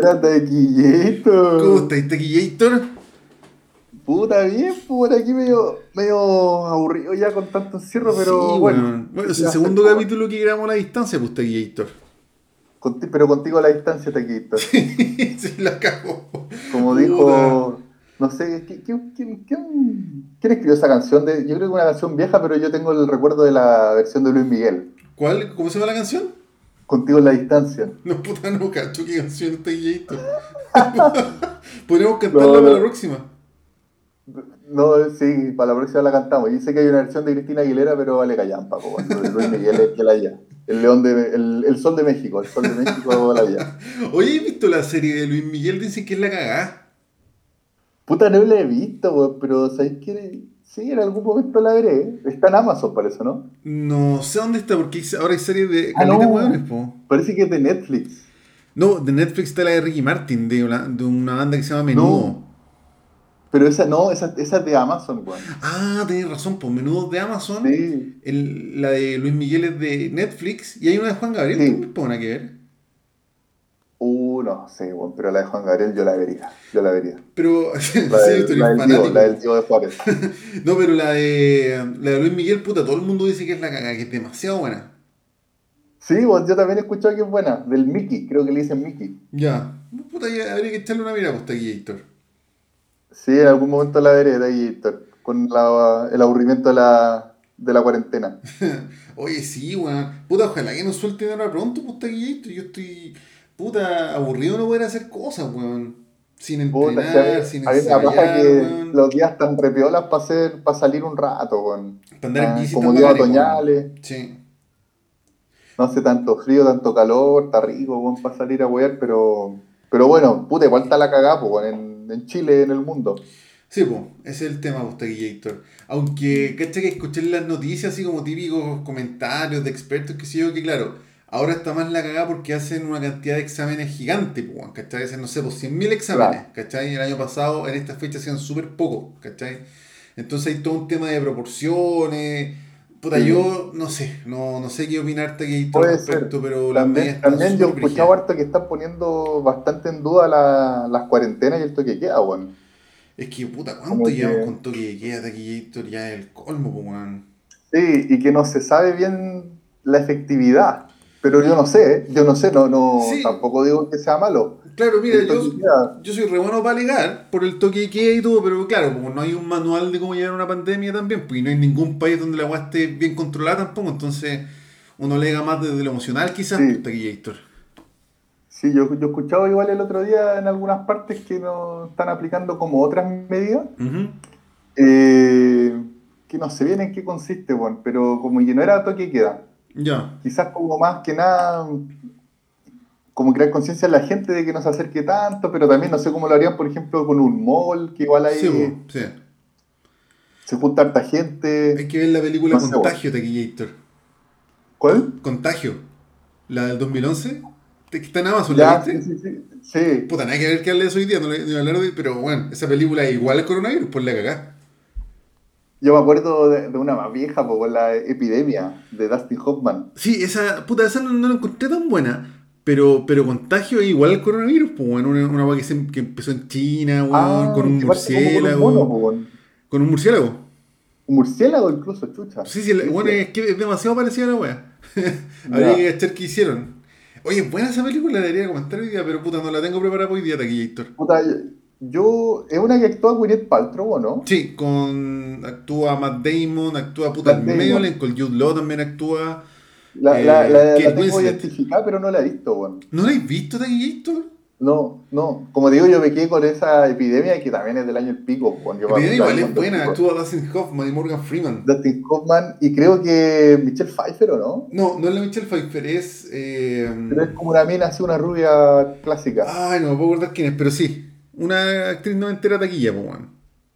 Buena, Taquillator. ¿Cómo estáis, Taquillator? Puta bien, por aquí medio, medio aburrido ya con tanto encierro, pero Sí, bueno. Bueno, es el segundo capítulo que grabamos a la distancia, pues, Taquillator. conti- pero contigo a la distancia, Taquillator. Se la cago. Como dijo, no sé, ¿quién, quién, quién, quién- quién escribió esa canción? De, yo creo que es una canción vieja, pero yo tengo el recuerdo de la versión de Luis Miguel. ¿Cuál? ¿Cómo se llama la canción? Contigo a la distancia. No, puta, no, cacho, qué canción es Taquillator. Podríamos cantarla No, para la próxima. No, sí, para la próxima la cantamos. Y sé que hay una versión de Cristina Aguilera, pero vale callampa, po, Luis Miguel es que la ya. El león de, el, el sol de México, el sol de México la ya. Oye, ¿has visto la serie de Luis Miguel? Dicen que es la cagada. Puta, no la he visto, pero ¿sabéis qué? Sí, en algún momento la veré. Está en Amazon, parece, ¿no? No sé dónde está, porque ahora hay series de Ah, no. hueones, po. Parece que es de Netflix. No, de Netflix está la de Ricky Martin, de una, de una banda que se llama Menudo. Pero esa no, esa, esa es de Amazon, weón. Ah, tenés razón, pues Menudo de Amazon. Sí. El- la de Luis Miguel es de Netflix. Y hay una de Juan Gabriel Sí. también, pues, que ver. Uh, no sé, weón, pero la de Juan Gabriel yo la vería. Yo la vería. Pero, La, sí, del tío, fanático. la del tío de Juárez. No, pero la de, la de Luis Miguel, puta, todo el mundo dice que es la cagada, que es demasiado buena. Sí, weón, yo también he escuchado que es buena. Del Mickey, creo que le dicen Mickey. Ya. Puta, ya habría que echarle una mirada, pues, Taquillator. Sí, en algún momento la veré Héctor, con la- el aburrimiento de la, de la cuarentena. Oye, sí, weón. Puta, ojalá que nos suelten ahora pronto, pues, Taquillator. Yo estoy, puta, aburrido no poder hacer cosas, weón. Sin Puta, entrenar, si sin a me pasa ensayar, que weón. los días están repiolas para hacer, para salir un rato, weón. Para andar en Ah, bici como días otoñales, Sí. no hace tanto frío, tanto calor, está rico, weón, para salir a wear, pero, pero bueno, puta, igual está la cagada, pues, weón, en, en Chile, en el mundo. Sí, pues, ese es el tema, Taquillator. Aunque, ¿cachai? Que escuché en las noticias, así como típicos comentarios de expertos, que sé yo, que claro, ahora está más la cagada porque hacen una cantidad de exámenes gigante, pues, ¿cachai? Hacen, no sé, pues 100.000 exámenes, Claro. ¿cachai? El año pasado, en esta fecha, hacían súper pocos, ¿cachai? Entonces hay todo un tema de proporciones. Puta, Sí. yo no sé, no, no sé qué opinar Taquillator Puede al respecto, pero las También, también yo he escuchado harto que están poniendo bastante en duda la- las cuarentenas y el toque de queda, weón. Es que, puta, ¿cuánto que- llevamos con toque de queda Taquillator? Ya es el colmo, weón. Sí, y que no se sabe bien la efectividad. Pero yo no sé, ¿eh? yo no sé, no, no, Sí. tampoco digo que sea malo. Claro, mira, yo, yo soy re bueno para alegar por el toque de queda y todo, pero claro, como no hay un manual de cómo llevar una pandemia también, pues y no hay ningún país donde la agua esté bien controlada tampoco, entonces uno alega más desde lo emocional quizás, Sí. pues, Taquillator. Sí, yo, yo escuchaba igual el otro día en algunas partes que no están aplicando como otras medidas, eh, que no sé bien en qué consiste, bueno, pero como que no era toque queda. Ya. Quizás como más que nada, como crear conciencia en la gente de que no se acerque tanto, pero también no sé cómo lo harían, por ejemplo, con un mall, que igual ahí Sí, sí. se junta harta gente. Hay que ver la película No sé, Contagio, Taquillator. ¿Cuál? Contagio, la del 2011, que está en Amazon, ¿la Ya, viste? sí, sí, sí. Sí, Puta, nada que ver que hable de eso hoy día, no le no a hablar de, pero bueno, esa película es igual al coronavirus, por la cagá. Yo me acuerdo de, de una más vieja, con la epidemia de Dustin Hoffman. Sí, esa, puta, esa no, no la encontré tan buena. Pero, pero contagio es igual al coronavirus, pues, bueno, una, una que, se- que empezó en China, Ah, con un como con un murciélago. mono, con un murciélago. un murciélago incluso, chucha. Sí, sí, la- bueno, es que es demasiado parecida a la weá. Habría que cachar qué hicieron. Oye, buena esa película, la debería comentar hoy día, pero puta, no la tengo preparada para hoy día, Taquillator. Puta, yo, es una que actúa Gwyneth Paltrow, ¿o no? Sí, con actúa Matt Damon, actúa puta Matt medio elenco, el Jude Law también actúa. La, Eh, la, la, la tengo identificada, pero no la he visto, bueno. ¿No la habéis visto, Taquillator? No, no. Como digo, yo me quedé con esa epidemia que también es del año el pico. Bueno, me igual es buena, actúa Dustin Hoffman y Morgan Freeman. Dustin Hoffman y creo que Michelle Pfeiffer, ¿o no? No, no es la Michelle Pfeiffer, es. eh, Pero es como una mina así, una rubia clásica. Ay, no me puedo acordar quién es, pero sí. Una actriz no entera taquilla, pues, weón.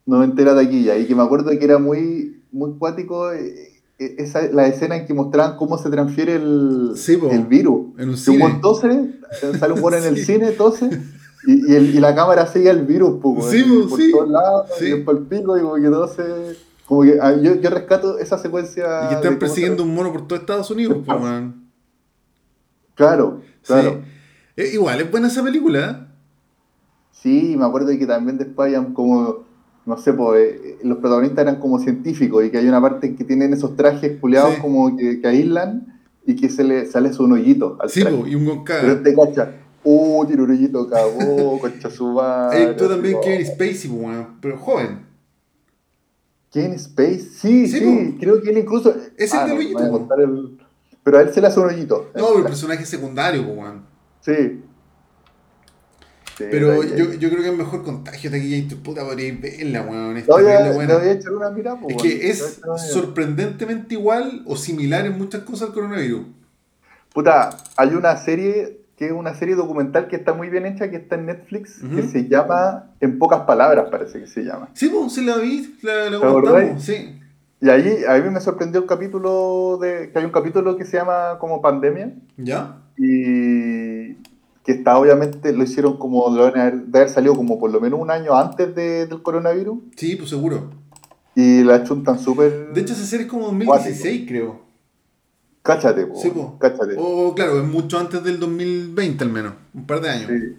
No me entera de aquí ya. Y que me acuerdo que era muy, muy cuático eh, eh, esa, la escena en que mostraban cómo se transfiere el, Sí, el virus. En un cine. tose, eh, sale un buen en el Sí. cine, tose, y, y, el- y la cámara sigue el virus, po, Sí, po, por sí. todos lados, Sí. y después el pico, y como que tose. Como que ah, yo, yo rescato esa secuencia. Y que están persiguiendo se- un mono por todo Estados Unidos, weón. Claro, Sí. claro. Eh, igual, es buena esa película. ¿Eh? Sí, me acuerdo de que también después habían como, no sé, pues eh, los protagonistas eran como científicos y que hay una parte que tienen esos trajes culeados Sí. como que, que aíslan y que se le sale su hoyito al Sí, traje. po, y un gon Pero caga. este cacha, uh, tiene un hoyito, cagó, concha su madre. Hay tú también Kevin oh. Spacey, weón, pero joven. Kevin Space, sí, Sí, sí, creo que él incluso. Es el Ah, del no, hoyito, el- Pero a él se le hace un hoyito. No, pero el personaje secundario, po, weón. Sí. Pero yo, yo creo que es mejor contagio de aquí, tu puta podríais verla, weón. Es Le voy, a, terrible le buena. una mirada, Es que es sorprendentemente igual o similar en muchas cosas al coronavirus. Puta, hay una serie que es una serie documental que está muy bien hecha, que está en Netflix, que se llama En pocas palabras, parece que se llama. Sí, pues, sí la vi, la, la ¿Te comentamos, acordáis? sí. Y ahí a mí me sorprendió el capítulo de. que hay un capítulo que se llama como Pandemia. ¿Ya? y que está obviamente lo hicieron como de haber, de haber salido como por lo menos un año antes de- del coronavirus Sí, pues seguro. y la chuntan súper De hecho, esa serie es como 2016, creo. cáchate po, Sí, po. cáchate O claro, es mucho antes del 2020 al menos, un par de años. Sí.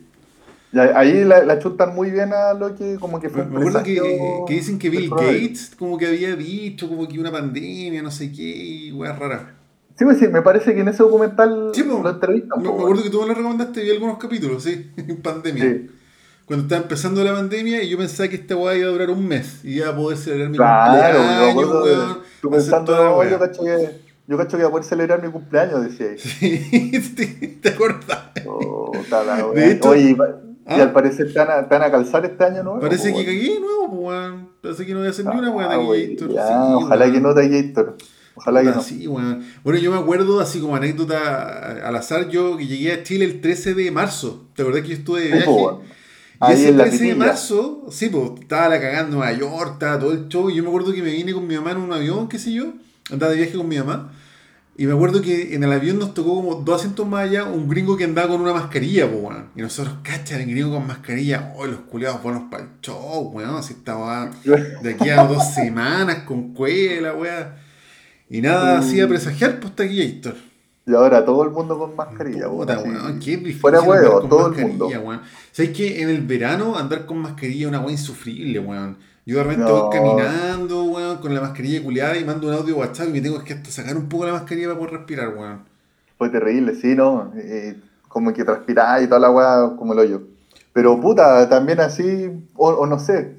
Y ahí- la, la chuntan muy bien a lo que como que Me fue me un acuerdo que, que dicen que Bill. Gates como que había dicho como que una pandemia, no sé qué, y weas raras. Sí, pues sí, me parece que en ese documental Sí, po. lo entrevistan Me, me acuerdo que tú me lo recomendaste, vi algunos capítulos, sí, en pandemia. sí. Cuando estaba empezando la pandemia y yo pensaba que esta weá iba a durar un mes y iba a poder celebrar mi claro cumpleaños, de- weón. tú pensando toda la no, weá". yo cacho que yo cacho que voy a poder celebrar mi cumpleaños decía ahí. Sí, ¿te, te acuerdas? Oh, De hecho- Oye, y ¿Ah? al parecer te van, a, te van a calzar este año nuevo. Parece po, que cagué de nuevo, pues weón. Parece que no voy a hacer ni una weá Ah, de güey, Gator. Sí, ojalá que no te Gator. Ojalá que no. sí, weón. Bueno, yo me acuerdo, así como anécdota al azar, yo que llegué a Chile el 13 de marzo. ¿Te acordás que yo estuve de Sí, viaje? weón. Y ese en la 13 de marzo, sí, pues, estaba la cagando en Nueva York, estaba todo el show. Y yo me acuerdo que me vine con mi mamá en un avión, qué sé yo, andaba de viaje con mi mamá. Y me acuerdo que en el avión nos tocó como dos asientos más allá un gringo que andaba con una mascarilla, pues, weón. Y nosotros, cachan, el gringo con mascarilla. Oh, los culiados buenos para el show, weón. Así estaba de aquí a dos semanas con cuela, weón. Y nada Mm. hacía presagiar, pues, Taquillator. Y ahora todo el mundo con mascarilla. Puta, weón, weón, qué difícil Fuera huevo, todo el mascarilla, mundo. weón. ¿Sabes que en el verano andar con mascarilla es una weá insufrible, weón? Yo de repente No. voy caminando, weón, con la mascarilla culiada y mando un audio WhatsApp y me tengo que hasta sacar un poco la mascarilla para poder respirar, weón. Fue terrible, sí, ¿no? Eh, como que transpiraba y toda la weá como el hoyo. Pero puta, también así, o, o no sé.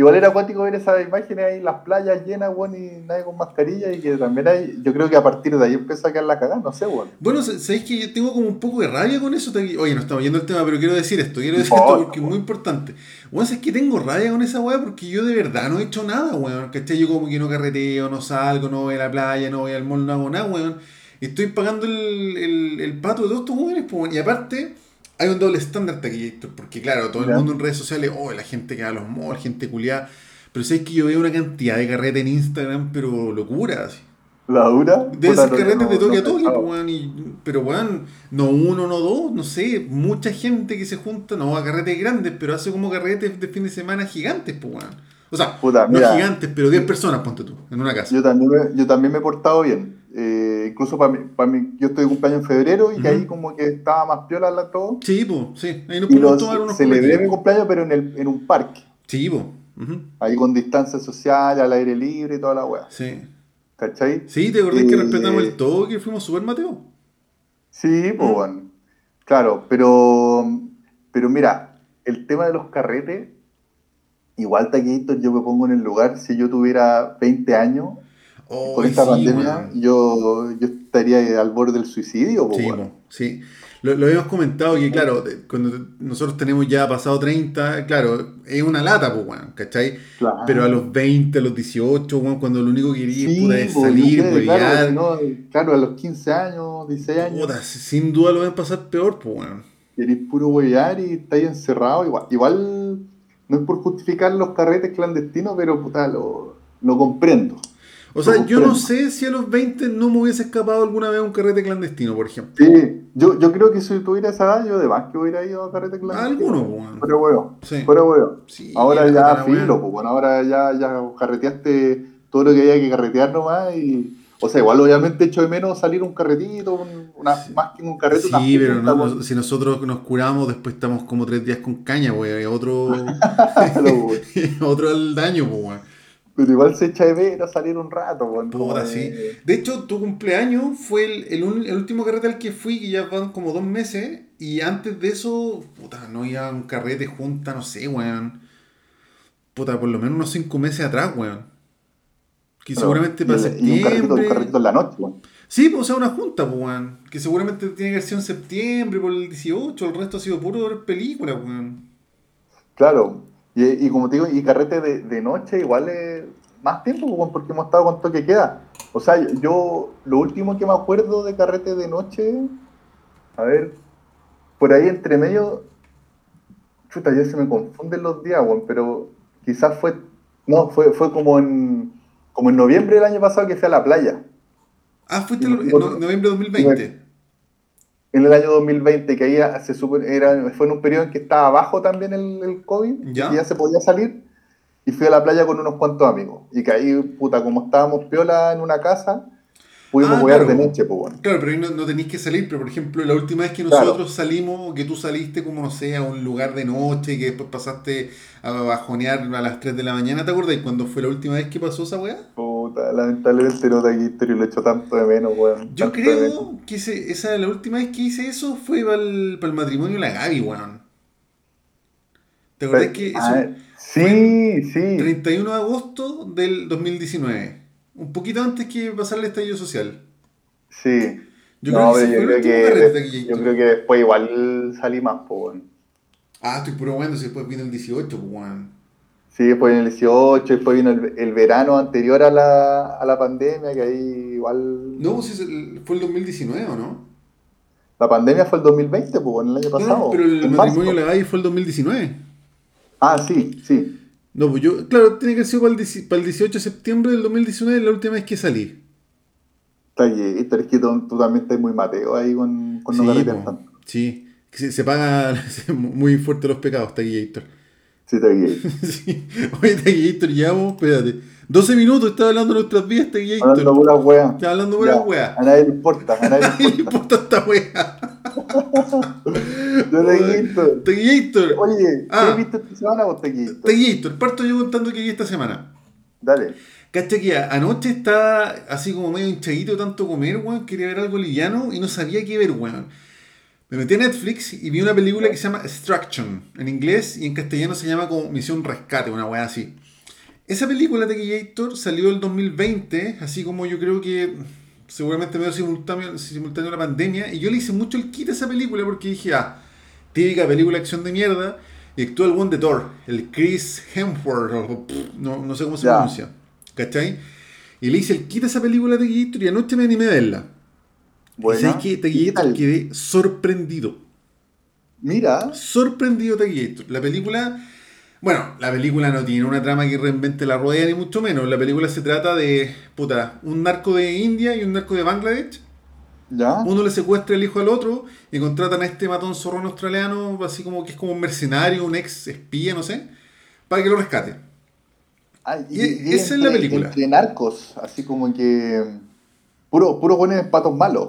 Igual era acuático ver esas imágenes ahí, las playas llenas, weón, y nadie con mascarilla. Y que también hay, yo creo que a partir de ahí empezó a quedar la cagada, no sé, weón. Bueno, sa- ¿sabéis que yo tengo como un poco de rabia con eso? Oye, no estamos yendo al tema, pero quiero decir esto, quiero decir esto porque es muy importante. Weón, es que tengo rabia con esa weá porque yo de verdad no he hecho nada, weón. ¿Cachai? Yo como que no carreteo, no salgo, no voy a la playa, no voy al mall, no hago nada, weón. Estoy pagando el, el, el pato de todos estos weones, weón. Y aparte, hay un doble estándar Taquillator, porque claro, todo el mundo en redes sociales, oh, la gente que va a los malls, gente culiada. Pero sabéis que yo veo una cantidad de carrete en Instagram, pero locura, así. La dura. Debe ser no- carretes no- de toque no a toque, pensaba. pues, weón, y- pero weón, no uno, no dos, no sé, mucha gente que se junta, no a carretes grandes, pero hace como carretes de fin de semana gigantes, pues weón. O sea, Puta, no mira. gigantes, pero 10 personas, ponte tú, en una casa. Yo también me, yo también me he portado bien. Eh, incluso para mí, para mí, yo estoy de cumpleaños en febrero y que ahí como que estaba más piola la todo. Sí, pues, sí, ahí nos Y podemos lo tomar unos celebré mi cumpleaños, pero en, el, en un parque. Sí, pues, ujú, Ahí con distancia social, al aire libre y toda la weá. sí. ¿Cachai? Sí, ¿te acordás que Eh, respetamos el toque y fuimos súper Mateo? Sí, pues bueno. Claro, pero, pero mira, el tema de los carretes, igual Taquito, yo me pongo en el lugar, si yo tuviera 20 años, Oh, con esta sí, pandemia, yo, yo estaría al borde del suicidio, pues Sí, bueno. Lo, lo habíamos comentado que, claro, cuando nosotros tenemos ya pasado 30, claro, es una lata, pues, weón, ¿cachai? Claro. Pero a los 20, a los 18, weón, cuando lo único que quería Sí, puta, es pues, salir, sé, claro, no, claro, a los 15 años, 16 años, puta, sin duda lo van a pasar peor, pues, weón. querés puro huevear y estáis encerrado. Igual, igual no es por justificar los carretes clandestinos, pero puta, lo, lo comprendo. O sea, yo no sé si a los 20 no me hubiese escapado alguna vez a un carrete clandestino, por ejemplo. Sí, yo, yo creo que si tuviera esa edad, yo de más que hubiera ido a carrete clandestino. Alguno, weón. Fuera huevo, Sí. fuera huevo. Sí, Ahora ya weón. filo, pues bueno, ahora ya, ya carreteaste todo lo que había que carretear nomás y... O sea, igual obviamente echo de menos salir un carretito, un- una, más que un carrete. Sí, pero no, weón. no- si nosotros nos curamos, después estamos como tres días con caña, güey. Otro, Pero, otro al daño, pues, güey. Pero igual se echa de menos salir un rato, weón. como Puta, de- sí. De hecho, tu cumpleaños fue el, el un- el último carrete al que fui, que ya van como dos meses. Y antes de eso, puta, no iba a un carrete junta, no sé, weón. Puta, por lo menos unos cinco meses atrás, weón. Que Pero- seguramente para y, el- y un carretito, un septiembre. carretito en la noche, weón. Sí, pues o sea, una junta, pues, weón. Que seguramente tiene que haber sido en septiembre, por el 18. El resto ha sido puro ver películas, weón. Claro. Y, y como te digo, y carrete de, de noche igual es más tiempo, weón, porque hemos estado con toque queda. O sea, yo, lo último que me acuerdo de carrete de noche, a ver, por ahí entre medio, chuta, ya se me confunden los días, pero quizás fue, no, fue, fue como en, como en noviembre del año pasado que fui a la playa. Ah, fuiste en no- noviembre de 2020. En el año 2020, que ahí se supone, era, fue en un periodo en que estaba abajo también el, el COVID, Ya. y ya se podía salir, y fui a la playa con unos cuantos amigos. Y que ahí, puta, como estábamos piola en una casa, pudimos Ah, jugar claro. de noche, pues bueno. Claro, pero ahí no, no tenéis que salir, pero por ejemplo, la última vez que Claro. nosotros salimos, que tú saliste como, no sé, a un lugar de noche, que después pasaste a bajonear a las 3 de la mañana, ¿te acuerdas? ¿Cuándo fue la última vez que pasó esa weá? Puta, lamentablemente no de aquí lo echo tanto de menos, weón. Yo menos. creo que ese- esa la última vez que hice eso fue para el, matrimonio de la Gaby, weón. ¿Te acordás que eso? Ah, sí, sí. 31 de agosto del 2019. Un poquito antes que pasara el estallido social. Sí. Yo no, creo que el yo creo que, yo creo que después igual salí más, pues bueno. Ah, estoy puro bueno, si después vino el 18, pues, weón. Sí, después en el 18, después vino el, el verano anterior a la, a la pandemia, que ahí igual... No, pues es el- fue el 2019, ¿o no? La pandemia fue el 2020, pues, bueno, el año No, pasado. no, pero el en matrimonio Gaby fue el 2019. Ah, sí, sí. No, pues yo, claro, tiene que haber sido para el, para el 18 de septiembre del 2019, la última vez que salí. Está bien, pero es que tú, tú también estás muy mateo ahí con, con no sí, carretear po, tanto. sí. Se, se paga muy fuerte los pecados, está aquí, Héctor. Sí, está. Oye, Taquillator, llevamos, espérate, 12 minutos, estaba hablando de nuestras vidas, Hablando Taquillator. pura wea. Estaba hablando una wea. A nadie le importa, a nadie A nadie le importa. esta te quito. Taquillator, Oye, Ah. ¿qué has visto esta semana vos te quito? Taquillator, parto yo contando que vi esta semana. Dale. Cacha que anoche estaba así como medio hinchadito tanto comer, weón. Quería ver algo liviano y no sabía qué ver, weón. Me metí a Netflix y vi una película que se llama Extraction en inglés y en castellano se llama como Misión Rescate, una weá así. Esa película de Gator salió el 2020, así como yo creo que seguramente medio simultáneo, simultáneo a la pandemia. Y yo le hice mucho el kit a esa película porque dije, ah, típica película de acción de mierda. Y actúa el one de Thor, el Chris Hemsworth, o, pff, no, no sé cómo se Ya. pronuncia. ¿Cachai? Y le hice el kit a esa película de Gator y anoche me animé a verla. Buena. ¿Y sabes qué? ¿Y qué Gator tal? quedé sorprendido. Mira, Sorprendido Taquillator. La película. Bueno, la película no tiene una trama que reinvente la rueda, ni mucho menos. La película se trata de. Puta, un narco de India y un narco de Bangladesh. ya. Uno le secuestra el hijo al otro y contratan a este matón zorrón australiano, así como que es como un mercenario, un ex espía, no sé, para que lo rescate. Ah, y esa es la película. Entre narcos, así como que. Puro, puro buenos patos malos.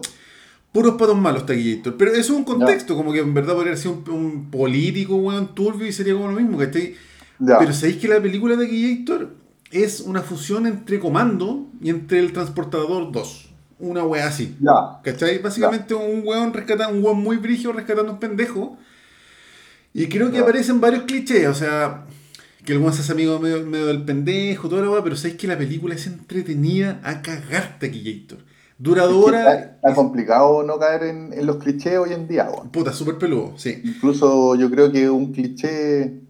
Puros patos malos, Taquillator. Pero eso es un contexto, como que en verdad podría ser un, un político, weón, turbio y sería como lo mismo, ¿cachai? Ya. Pero sabéis que la película de Gator es una fusión entre Comando y entre el Transportador 2. Una wea así. ya. ¿Cachai? Básicamente un weón rescatando, un weón muy brígido rescatando un pendejo. Y creo que aparecen varios clichés, o sea, que el weón se hace amigo medio, medio del pendejo, toda la weá, pero sabéis que la película es entretenida a cagarte aquí, Gator. Dura Es dos que horas. está, está complicado no caer en, en los clichés hoy en día, weón. Puta, súper peludo, sí. Incluso yo creo que un cliché.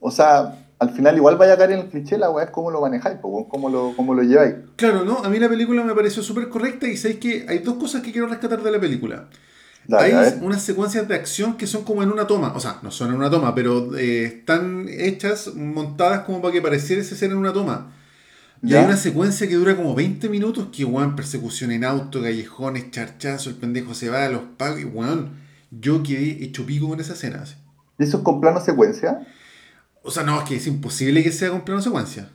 O sea, al final igual vaya a caer en el cliché, la weá es cómo lo manejáis, po, cómo lo, cómo lo lleváis. Claro, ¿no? A mí la película me pareció súper correcta y sabéis que hay dos cosas que quiero rescatar de la película. Dale, Hay unas secuencias de acción que son como en una toma, o sea, no son en una toma, pero eh, están hechas, montadas como para que pareciera ser en una toma. Y Ya. hay una secuencia que dura como 20 minutos que, weón, persecución en auto, callejones, charchazo, el pendejo se va, los paga y, weón, yo quedé hecho pico con esa escena. así. ¿Y eso es con plano secuencia? O sea, no, es que es imposible que sea con plano secuencia.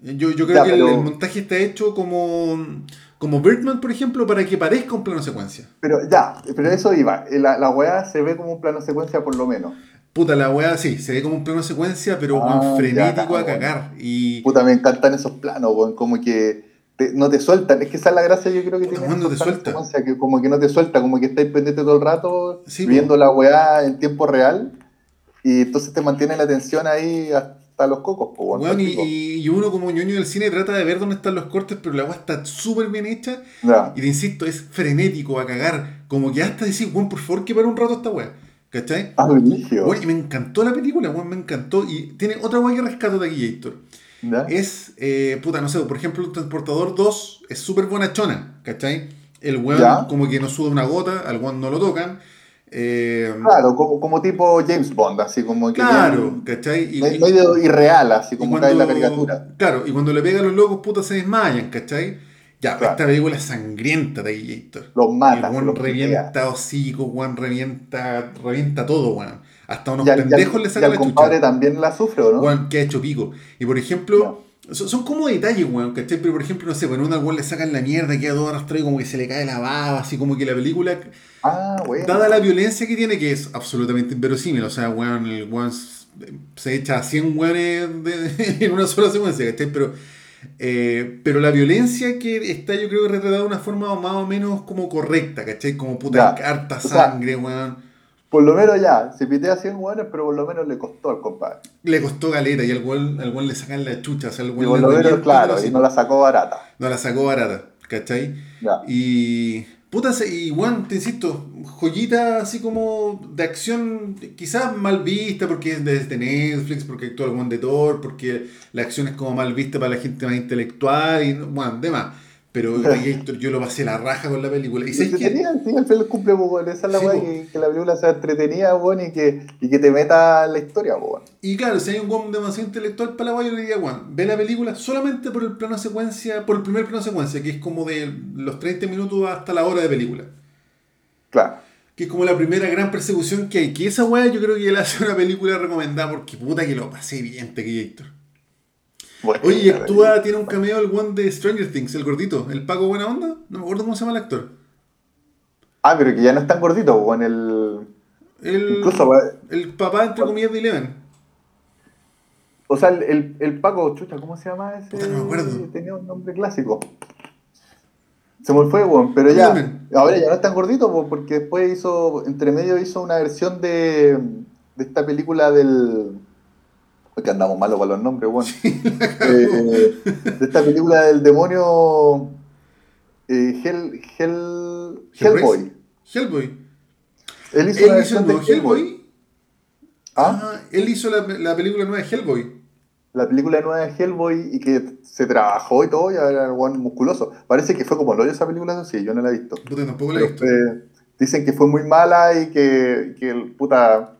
Yo, yo creo Ya, que el, montaje está hecho como, como Birdman, por ejemplo, para que parezca un plano secuencia. Pero ya, pero eso iba. La, la weá se ve como un plano secuencia por lo menos. Puta, la weá sí, se ve como un plano secuencia, pero Ah, frenético ya, a cagar. Y. Puta, me encantan esos planos, weón. Como que te- no te sueltan. Es que esa es la gracia, yo creo que Puta, tiene. no te suelta. que como que no te suelta, como que estáis pendiente todo el rato, Sí, viendo la weá en tiempo real. Y entonces te mantiene la atención ahí hasta los cocos, po. Weón, y, uno como ñoño del cine trata de ver dónde están los cortes, pero la weá está súper bien hecha. Ya. Y te insisto, es frenético a cagar. Como que hasta decir, weón, por favor, que para un rato esta weá. ¿Cachai? Ah, y me encantó la película, weón, me encantó. Y tiene otra weá que rescato de aquí, Héctor. ¿Ya? Es, eh, puta, no sé, por ejemplo, el Transportador 2 es súper bonachona, ¿cachai? El weón Ya. como que no suda una gota, al weón no lo tocan. Eh, Claro, como, como tipo James Bond, así como que. claro, ¿cachai? Y- medio irreal, así como cae en la caricatura. Claro, y cuando le pegan los locos, puta, se desmayan, ¿cachai? Ya, Claro. esta película es sangrienta de Héctor. Los mata, los revienta hocico, weón, revienta, revienta todo, weón. Hasta unos pendejos le al la chucha. compadre también la sufre, ¿o no? Weón, que ha hecho pico. Y por ejemplo, son, son como detalles, weón, ¿cachai? Pero por ejemplo, no sé, bueno, uno al weón le sacan la mierda, queda todo arrastrado y como que se le cae la baba, así como que la película, Ah, bueno. dada la violencia que tiene, que es absolutamente inverosímil, o sea, weón, el s- se echa a 100 weones de- en una sola secuencia, ¿cachai? Pero, eh, pero la violencia que está, yo creo, retratada de una forma más o menos como correcta, ¿cachai? Como puta, Ya. harta O sea, sangre, weón. Por lo menos ya, se pitea 100 hueones, pero por lo menos le costó al compadre. Le costó galeta y al weón, al weón le sacan la chucha, o sea, al Y weón por le lo menos, claro, y no la sacó barata. No la sacó barata, ¿cachai? Ya. Y. Puta, y bueno, te insisto, joyita así como de acción, quizás mal vista porque es desde Netflix, porque actúa el buen de Thor, porque la acción es como mal vista para la gente más intelectual y bueno, demás. Pero yo lo pasé la raja con la película. Y sabes que. sí, al final cumple, bueno, esa es la Sí, weá, que, que la película sea entretenida, bueno, y que, y que te meta la historia, bueno. Y claro, si hay un weón demasiado intelectual para la guay, yo le diría, Juan, ve la película solamente por el plano secuencia, por el primer plano secuencia, que es como de los 30 minutos hasta la hora de película. Claro. Que es como la primera gran persecución que hay. Que esa weá yo creo que le hace una película recomendada porque puta que lo pasé bien, Tequillator. Bueno, Oye, y actúa, tiene un cameo el one de Stranger Things, el gordito, el Paco Buena Onda. No me acuerdo cómo se llama el actor. Ah, pero que ya no es tan gordito, pues, bueno, el... El, Incluso, el papá, entre comillas, de Eleven. o sea, el, el, el Paco, chucha, ¿cómo se llama ese? Puta, no me acuerdo. Tenía un nombre clásico. Se me fue, weón, pero ya, también. ahora ya no es tan gordito, po, porque después hizo, entre medio hizo una versión de, de esta película del... Hoy que andamos malos para los nombres, weón. Eh, de esta película del demonio eh, Hell, Hell, Hellboy. Hellboy. Él hizo Él una hizo de Hellboy. Hellboy. ¿Ah? Ah, él hizo la, la película nueva de Hellboy. La película nueva de Hellboy y que se trabajó y todo, y era weón musculoso. Parece que fue como lo de esa película, sí, yo no la he visto. Puta, tampoco la he Pero visto. dicen que fue muy mala y que, que el puta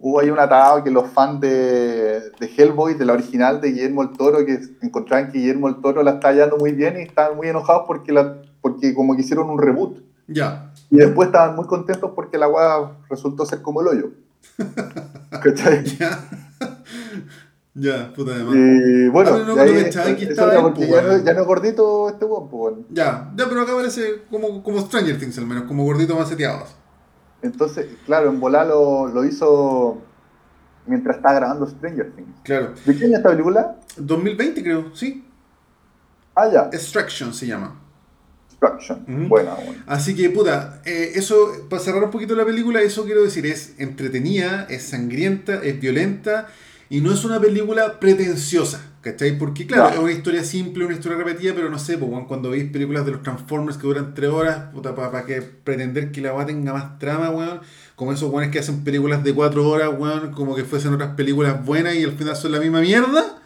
hubo ahí un atado que los fans de, de Hellboy, de la original de Guillermo el Toro, que encontraban que Guillermo el Toro la está hallando muy bien y estaban muy enojados porque la porque como que hicieron un reboot. Ya. Y después estaban muy contentos porque la weá resultó ser como el hoyo. ¿Cachai? Ya. ya, puta de más. Y bueno, no, ya ya no es gordito este weón, pues. Ya, ya, pero acá parece como, como Stranger Things al menos, como gordito más seteados. Entonces, claro, en Volá lo, lo hizo mientras estaba grabando Stranger Things. Claro. ¿De quién es esta película? 2020 creo, sí. Ah, ya. Extraction se llama. Buena, buena. Así que, puta, eh, eso, para cerrar un poquito la película, eso quiero decir, es entretenida, es sangrienta, es violenta y no es una película pretenciosa, ¿cachai? Porque, claro, es una historia simple, una historia repetida, pero no sé, pues, weón, cuando veis películas de los Transformers que duran tres horas, puta, para que pretender que la weá tenga más trama, weón, como esos weones que hacen películas de cuatro horas, weón, como que fuesen otras películas buenas y al final son la misma mierda.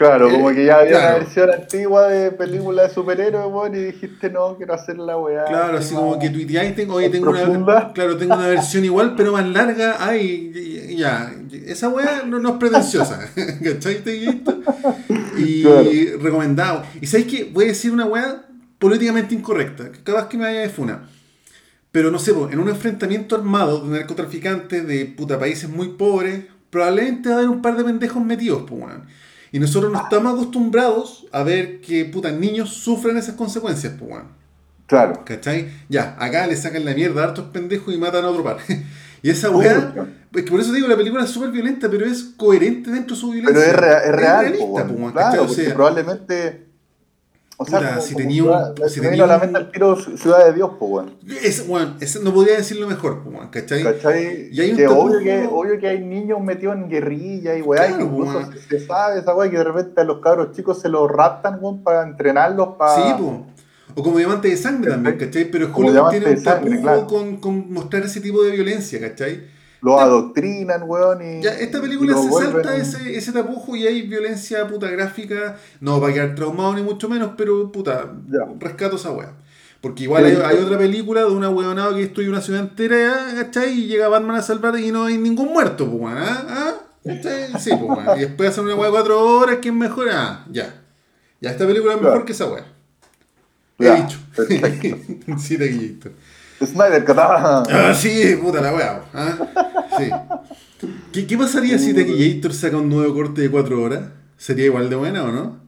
Claro, Eh, como que ya había claro. una versión antigua de película de superhéroes, weón, y dijiste, no, quiero hacer la weá. Claro, así como que tuiteáis, tengo, oye, tengo una, profunda. claro, tengo una versión igual, pero más larga. Ay, ya, esa weá no, no es pretenciosa. ¿Cachai? Y Claro. recomendado. Y sabéis que voy a decir una weá políticamente incorrecta, que cada vez que me vaya de funa. Pero no sé, en un enfrentamiento armado de narcotraficantes de puta países muy pobres, probablemente va a haber un par de pendejos metidos, pues weón. Y nosotros no estamos acostumbrados a ver que puta niños sufren esas consecuencias, pues weón. Claro. ¿Cachai? Ya, acá le sacan la mierda a hartos pendejos y matan a otro par. y esa weá, es que por eso digo, la película es súper violenta, pero es coherente dentro de su violencia. Pero es, rea- es real, realista, po, po, weón. weón, claro. O sea, probablemente. O sea, Puta, como, si como tenía un- ciudad, si se me tenía a la un- mente al tiro Ciudad de Dios, pues, weón. es, weón, es- no podría decirlo mejor, po, weón, ¿cachai? ¿Cachai? Y hay un que tapujo- obvio, que obvio que hay niños metidos en guerrilla y weá, Claro, incluso weón. se, se sabe esa weá que de repente a los cabros chicos se los raptan, weón, para entrenarlos para. Sí, po. O como diamante de sangre también, ¿cachai? Pero diamante tiene un de sangre, claro. con, con mostrar ese tipo de violencia, ¿cachai? Los adoctrinan, weón. Y, Ya, esta película se vuelven- salta ese, ese tapujo y hay violencia puta gráfica, no va a quedar traumado ni mucho menos, pero puta, Ya. rescato esa wea. Porque igual hay, otra película de una weonada que destruye una ciudad entera, ¿cachai? Y llega Batman a salvar y no hay ningún muerto, pues weón, ¿ah? ¿Ah? ¿Cachai? Sí, pues weón. Y después hacen una wea de cuatro horas, ¿quién mejor? Ah, ya. Ya, esta película es mejor Claro. que esa. Ya, He dicho. sí, taquillito. Snyder, catá. Ah, sí, puta la weá. ¿ah? Sí. ¿Qué, qué pasaría si Taquillator saca un nuevo corte de 4 horas? ¿Sería igual de buena o no?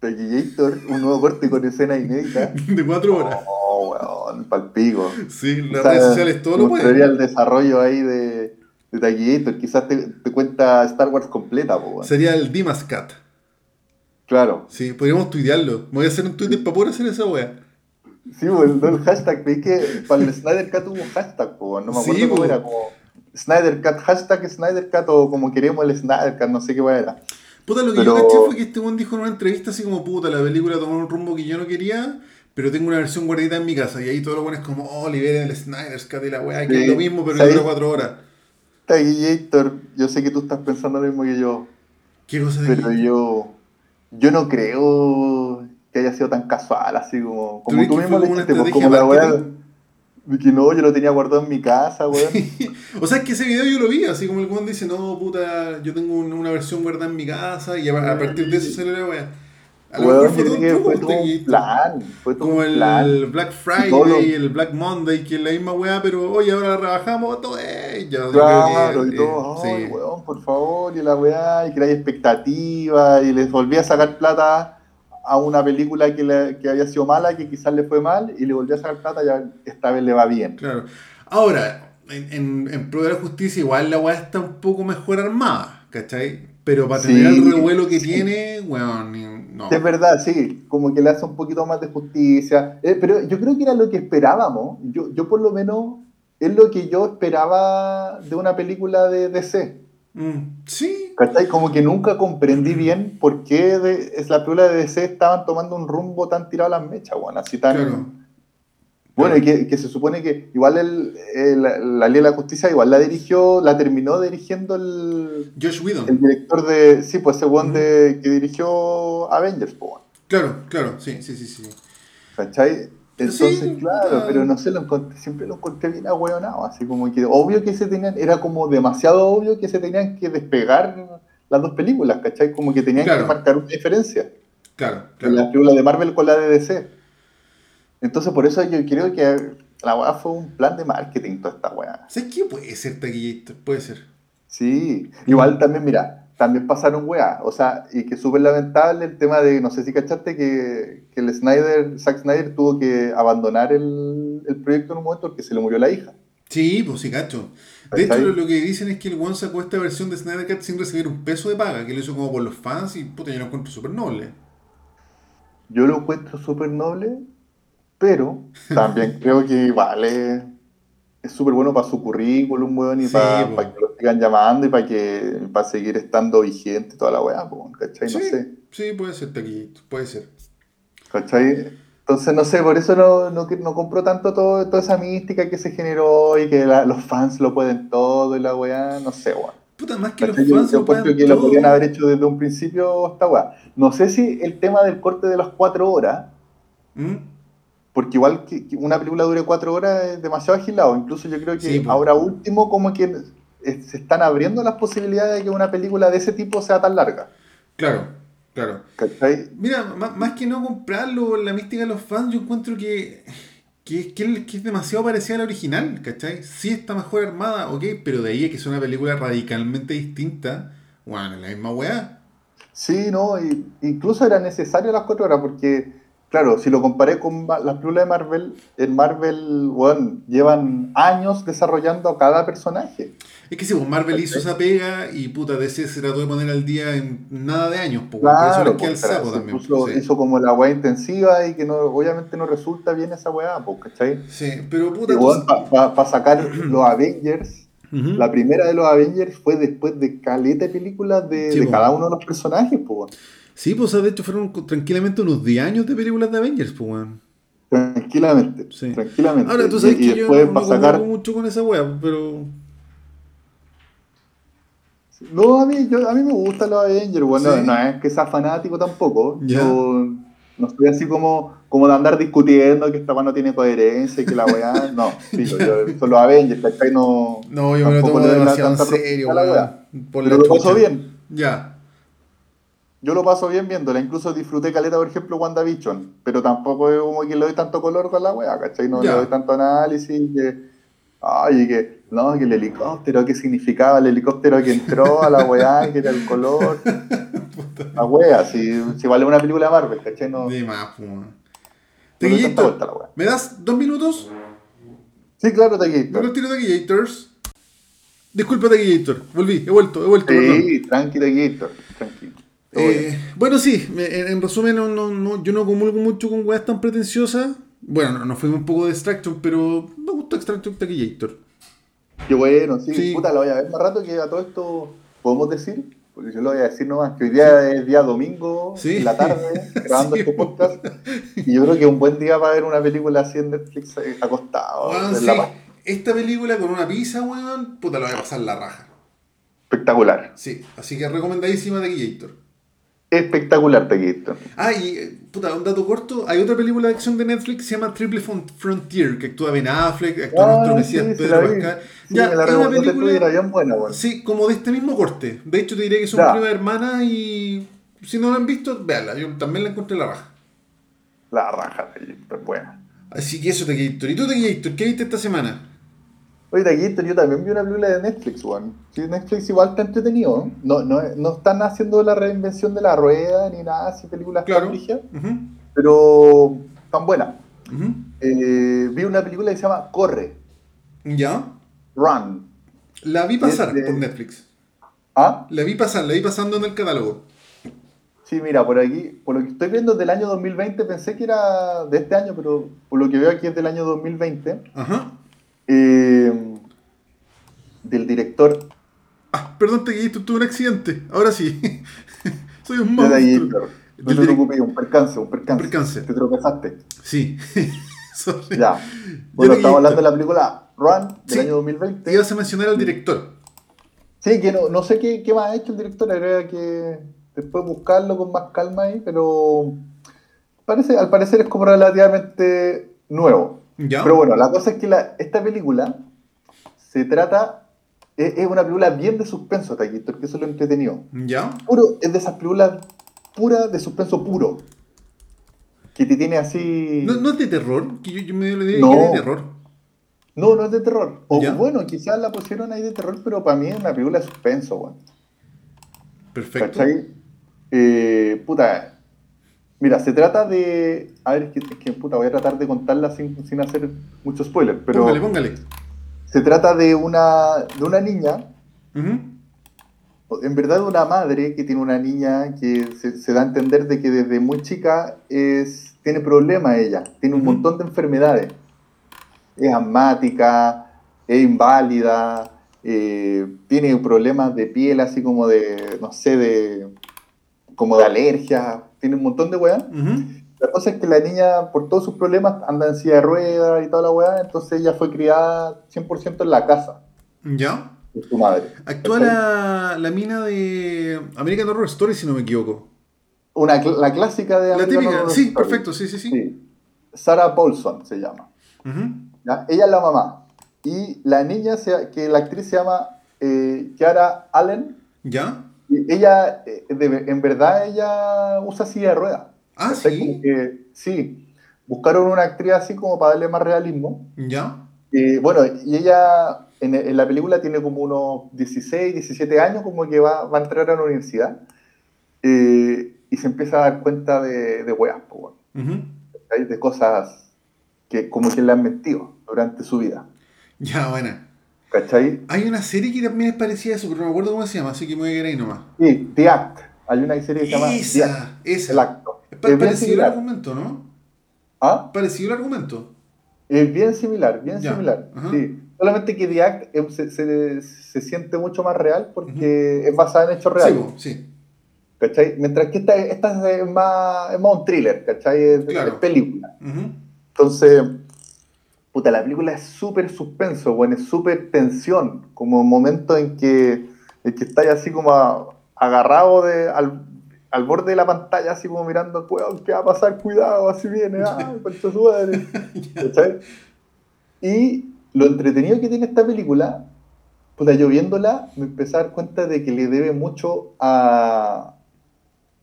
Taquillator, un nuevo corte con escena inédita. De 4 horas. Oh, weón, palpigo. Sí, las O sea, redes sociales todo lo pueden. el desarrollo ahí de, de Taquillator. Quizás te, te cuenta Star Wars completa, weón. Sería el Dimas Cat. Claro. Sí, podríamos tuitearlo. Voy a hacer un Twitter para poder hacer esa wea. Sí, no, el hashtag, veis que para el Snyder Cat hubo un hashtag, po, no me acuerdo Sí, cómo era, como Snyder Cat, hashtag Snyder Cat o como queremos el Snyder Cat, no sé qué era. Puta, lo que Pero- yo caché fue que este buen dijo en una entrevista así como, puta, la película tomó un rumbo que yo no quería, pero tengo una versión guardadita en mi casa. Y ahí todo lo bueno es como, oh, liberen el Snyder's Cut y la weá, que Sí. es lo mismo, pero dura 4 horas. Taquillator, yo sé que tú estás pensando lo mismo que yo, ¿Qué cosa de pero yo, yo no creo que haya sido tan casual, así como, como tú mismo le dijiste, pues, como la weá, que no, yo lo tenía guardado en mi casa, weón. O sea, es que ese video yo lo vi, así como el weón dice, no, puta, yo tengo un- una versión guardada en mi casa y a, partir de eso sale la weá. A lo mejor fue todo un fue todo un Taquillito. plan, fue todo Como un el plan. Black todo lo- Friday, el Black Monday, que es la misma weá, pero oye, ahora la rebajamos todo ello. Yo Claro, y todo, eh, ay, sí. weón, por favor, y la weá, y que hay expectativa, y les volví a sacar plata a una película que, le- que había sido mala, que quizás le fue mal, y le volví a sacar plata, ya esta vez le va bien. Claro. Ahora, en, en, en pro de la justicia, igual la weá está un poco mejor armada, ¿cachai? Pero para tener Sí, el revuelo que sí. tiene, weón, no. Es verdad, sí, como que le hace un poquito más de justicia, Eh, pero yo creo que era lo que esperábamos, yo, yo por lo menos es lo que yo esperaba de una película de DC. Mm, sí, ¿Cachai? Como que nunca comprendí bien por qué de, es la película de DC estaban tomando un rumbo tan tirado a las mechas, bueno, así tan... claro. Bueno, y que, que se supone que igual el, el- la Liga de la Justicia igual la dirigió, la terminó dirigiendo el, Josh Whedon. el director de, sí, pues ese one de, que dirigió Avengers, pues, Claro, claro, sí, sí, sí, sí. ¿cachai? Entonces, Sí, claro, pero no sé, lo encontré, siempre lo encontré bien ahueonado, así como que obvio que se tenían, era como demasiado obvio que se tenían que despegar las dos películas, ¿cachai? Como que tenían Claro. que marcar una diferencia. Claro, la claro. película de Marvel con la de DC. Entonces, por eso yo creo que la weá fue un plan de marketing, toda esta weá. ¿Sabes qué puede ser taquillator? Puede ser. Sí, igual también, mira, también pasaron weá. O sea, y que súper lamentable el tema de, no sé si cachaste, que, que el Snyder, Zack Snyder tuvo que abandonar el, el proyecto en un momento porque se le murió la hija. Sí, pues sí, cacho. De hecho, lo, lo que dicen es que el one sacó esta versión de Snyder Cut sin recibir un peso de paga, que lo hizo como por los fans y puta, yo lo encuentro súper noble. Yo lo encuentro súper noble, pero también creo que vale. Es súper bueno para su currículum, weón, y Sí, para po. que lo sigan llamando y para que para seguir estando vigente toda la weá, ¿cachai? No sé. sí, puede ser taquillator, puede ser. ¿Cachai? Entonces, no sé, por eso no, no, no compro tanto todo, toda esa mística que se generó y que la- los fans lo pueden todo y la weá, no sé, weón. Puta, más que los fans yo lo encuentro que lo todo. podrían haber hecho desde un principio esta weá. No sé si el tema del corte de las cuatro horas, ¿Mm? porque igual que, una película dure cuatro horas es demasiado agilado. Incluso yo creo que Sí, ahora último como que se están abriendo las posibilidades de que una película de ese tipo sea tan larga. Claro, claro. ¿Cachai? Mira, má- más que no comprarlo, la mística de los fans, yo encuentro que, que, que, que es demasiado parecida a la original, ¿cachai? Sí está mejor armada, ok, pero de ahí a que es una película radicalmente distinta, bueno, es la misma weá. Sí, no, y- incluso era necesario las cuatro horas porque claro, si lo comparé con las películas de Marvel, en Marvel, bueno, llevan años desarrollando a cada personaje. Es que si pues Marvel hizo esa pega y puta, DC se trató de poner al día en nada de años, pues, por eso Claro, queda el pues, sapo también. sí. hizo como la weá intensiva y que no, obviamente no resulta bien esa weá, pues, ¿cachai? Sí, pero puta, tú- Para sacar los Avengers, la primera de los Avengers fue después de caleta de películas de, Sí, de po. cada uno de los personajes, pues. Sí, pues de hecho fueron tranquilamente unos 10 años de películas de Avengers, pues, weón. Tranquilamente, Sí. tranquilamente. Ahora, tú sabes y, que yo no, para sacar. mucho con esa wea, pero. No, a mí, yo, a mí me gustan los Avengers, bueno, Sí. no es que sea fanático tampoco. Yo no estoy así como, como de andar discutiendo que esta weá no tiene coherencia y que la weá. No, sí, yo, son los Avengers, ¿cachai? No, No, yo me lo tomo demasiado en serio, weón. Pero lo paso bien. Ya. Yo lo paso bien viéndola, incluso disfruté caleta, por ejemplo, WandaVision, pero tampoco es como que le doy tanto color con la weá, ¿cachai? No Ya. le doy tanto análisis, que, ay, que, no, que el helicóptero, ¿qué significaba el helicóptero que entró a la weá, que era el color? La weá, si, si vale una película de Marvel, ¿cachai? No, no De más, pues, Tequillator, a la weá. ¿me das dos minutos? Sí, claro, te Me lo tiro Tequillators. Disculpa, Tequillator. Volví, he vuelto, he vuelto, perdón. Sí, tranqui, Gator, tranquilo. Eh, bueno, sí, en, en resumen, no, no, no- yo no comulgo mucho con weas tan pretenciosas. Bueno, no, nos fuimos un poco de Extraction, pero me gustó Extraction Tequillator. Qué bueno, sí, Sí. puta, lo voy a ver más rato que a todo esto podemos decir, porque yo lo voy a decir nomás, que hoy día es día domingo, Sí. en la tarde, grabando este podcast, y yo creo que es un buen día para ver una película así en Netflix eh, acostado, en la paz. esta película con una pizza, weón, puta, la voy a pasar la raja. Espectacular, Sí, así que recomendadísima Tequillator. Espectacular, Tequito. Ah, y eh, puta, un dato corto, hay otra película de acción de Netflix que se llama Triple Fron- Frontier, que actúa Ben Affleck, actúa nuestro Mesías Ah, sí, Pedro. Pascal. Sí, ya, es una película, bien buena, weón. sí, como de este mismo corte. De hecho, te diré que son Ya. primas hermanas y si no la han visto, véanla, yo también la encontré la raja. La raja, es buena. Así que eso, Tequillator. ¿Y tú, Tequillator, qué viste esta semana? Oye, Tequito, yo también vi una película de Netflix, weón. Sí, Netflix igual está entretenido, no, no, no están haciendo la reinvención de la rueda ni nada, así películas Claro. brígidas, Ujú, pero tan buenas. Eh, vi una película que se llama Corre, Ya. Run. La vi pasar Es de- por Netflix. ¿Ah? La vi pasar, la vi pasando en el catálogo. Sí, mira, por aquí, por lo que estoy viendo es del año 2020, pensé que era de este año, pero por lo que veo aquí es del año 2020. Ajá. Eh, del director Ah, perdón, Tequillator, tuve un accidente. Ahora sí. Soy un monstruo. Director. No te preocupes, un percance, un percance. Te tropezaste. Sí. Sorry. Ya. Bueno, estamos hablando de la película Run del Sí. año 2020. Te ibas a mencionar al director. Sí, que no, no sé qué, qué más ha hecho el director, habría que después buscarlo con más calma ahí, pero parece, al parecer es como relativamente nuevo. ¿Ya? Pero bueno, la cosa es que la, esta película se trata, es, es una película bien de suspenso, Taquito, que eso es lo entretenido. ¿Ya? Puro, es de esas películas puras de suspenso puro. Que te tiene así... ¿No, no es de terror? Que yo, yo me dio la idea No. que era de terror. No, no es de terror. O ¿Ya? bueno, quizás la pusieron ahí de terror, pero para mí es una película de suspenso, weón. Perfecto. ¿Cachai? Eh, puta. Mira, se trata de. A ver, es que, es que, puta, voy a tratar de contarla sin, sin hacer mucho spoiler, pero Póngale, póngale. se trata de una, de una niña, en verdad de una madre que tiene una niña que se, se da a entender de que desde muy chica es, tiene problemas ella, tiene un montón de enfermedades. Es asmática, es inválida, eh, tiene problemas de piel así como de, no sé, de como de alergia, tiene un montón de weas. La cosa es que la niña, por todos sus problemas, anda en silla de ruedas y toda la weá, entonces ella fue criada 100% en la casa ¿Ya? de su madre. Actúa la, la mina de American Horror Story, si no me equivoco. Una, la clásica de La American típica. Sí, Story. perfecto, sí, sí, sí. Sí. Sarah Paulson se llama. Ella es la mamá. Y la niña, se- que la actriz se llama eh, Kiara Allen, ¿Ya? Ella, eh, en verdad, ella usa silla de ruedas. Ah, sí. Que- sí. Buscaron una actriz así como para darle más realismo. ¿Ya? Eh, bueno, y ella en, en la película tiene como unos 16, 17 años, como que va, va a entrar a la universidad. eh, y se empieza a dar cuenta de, de weas. ¿cachai? De cosas que como que le han mentido durante su vida. Ya, buena. ¿Cachai? Hay una serie que también es parecida a eso, pero no me acuerdo cómo se llama, así que me voy a quedar ahí nomás. Sí, The Act. Hay una serie que se llama The Act, Esa, el esa. acto. Es pa- Es parecido el similar. argumento, ¿no? ¿Ah? Parecido el argumento. Es bien similar, bien Ya, similar. ajá. Sí. Solamente que The Act se, se- se siente mucho más real porque es basada en hechos Sí, reales. po, sí. ¿Cachai? Mientras que esta, esta es, más, es más un thriller, ¿cachai? Es, Claro. es película. Entonces, puta, la película es súper suspenso, bueno, es súper tensión, como momento en que, en que estáis así como a- agarrado de, al, al borde de la pantalla, así como mirando, "Weón, ¿qué va a pasar? Cuidado, así viene, ah, su madre". Y lo entretenido que tiene esta película, puta, yo viéndola, me empecé a dar cuenta de que le debe mucho a,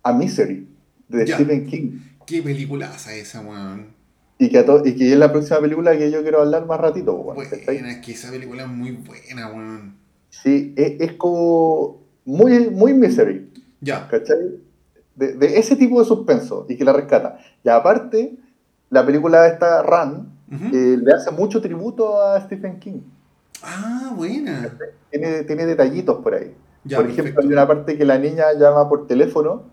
a Misery, de Ya. Stephen King. Qué peliculaza esa, weón. Y que, a y que es la próxima película que yo quiero hablar más ratito, ¿cachai? Buena, es que esa película es muy buena, weón. Sí, es, es como muy, muy misery, Ya. ¿cachai? De, de ese tipo de suspenso y que la rescata. Y aparte, la película esta Run eh, le hace mucho tributo a Stephen King. Ah, buena. Tiene, tiene detallitos por ahí. Ya, por ejemplo, perfecto. hay una parte que la niña llama por teléfono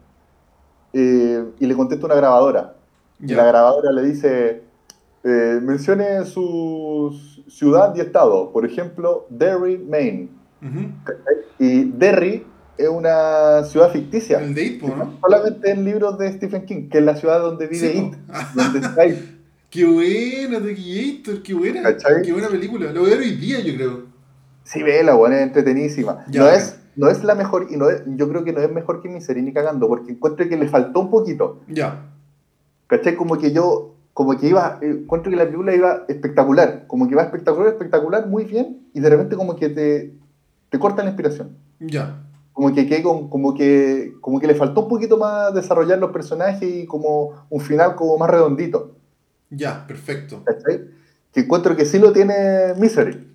eh, y le contesta una grabadora. Y la grabadora le dice, eh, mencione su ciudad y estado. Por ejemplo, Derry, Maine. Y Derry es una ciudad ficticia. El de It, ¿no? Solamente en libros de Stephen King, que es la ciudad donde vive Sí, It, donde está It. Qué buena, Tequillator, qué buena. ¿Cachai? Qué buena película. Lo voy a ver hoy día, yo creo. Sí, vela, buena, es entretenidísima. Ya, no, es, no es la mejor, y no es- yo creo que no es mejor que Misery ni cagando, porque encuentro que le faltó un poquito. Ya. ¿Cachai? Como que yo, como que iba, eh, encuentro que la película iba espectacular, como que va espectacular, espectacular, muy bien, y de repente como que te, te corta la inspiración. Ya. Como que, con- como, que, como que le faltó un poquito más desarrollar los personajes y como un final como más redondito. Ya, perfecto. ¿Cachai? Que encuentro que sí lo tiene Misery.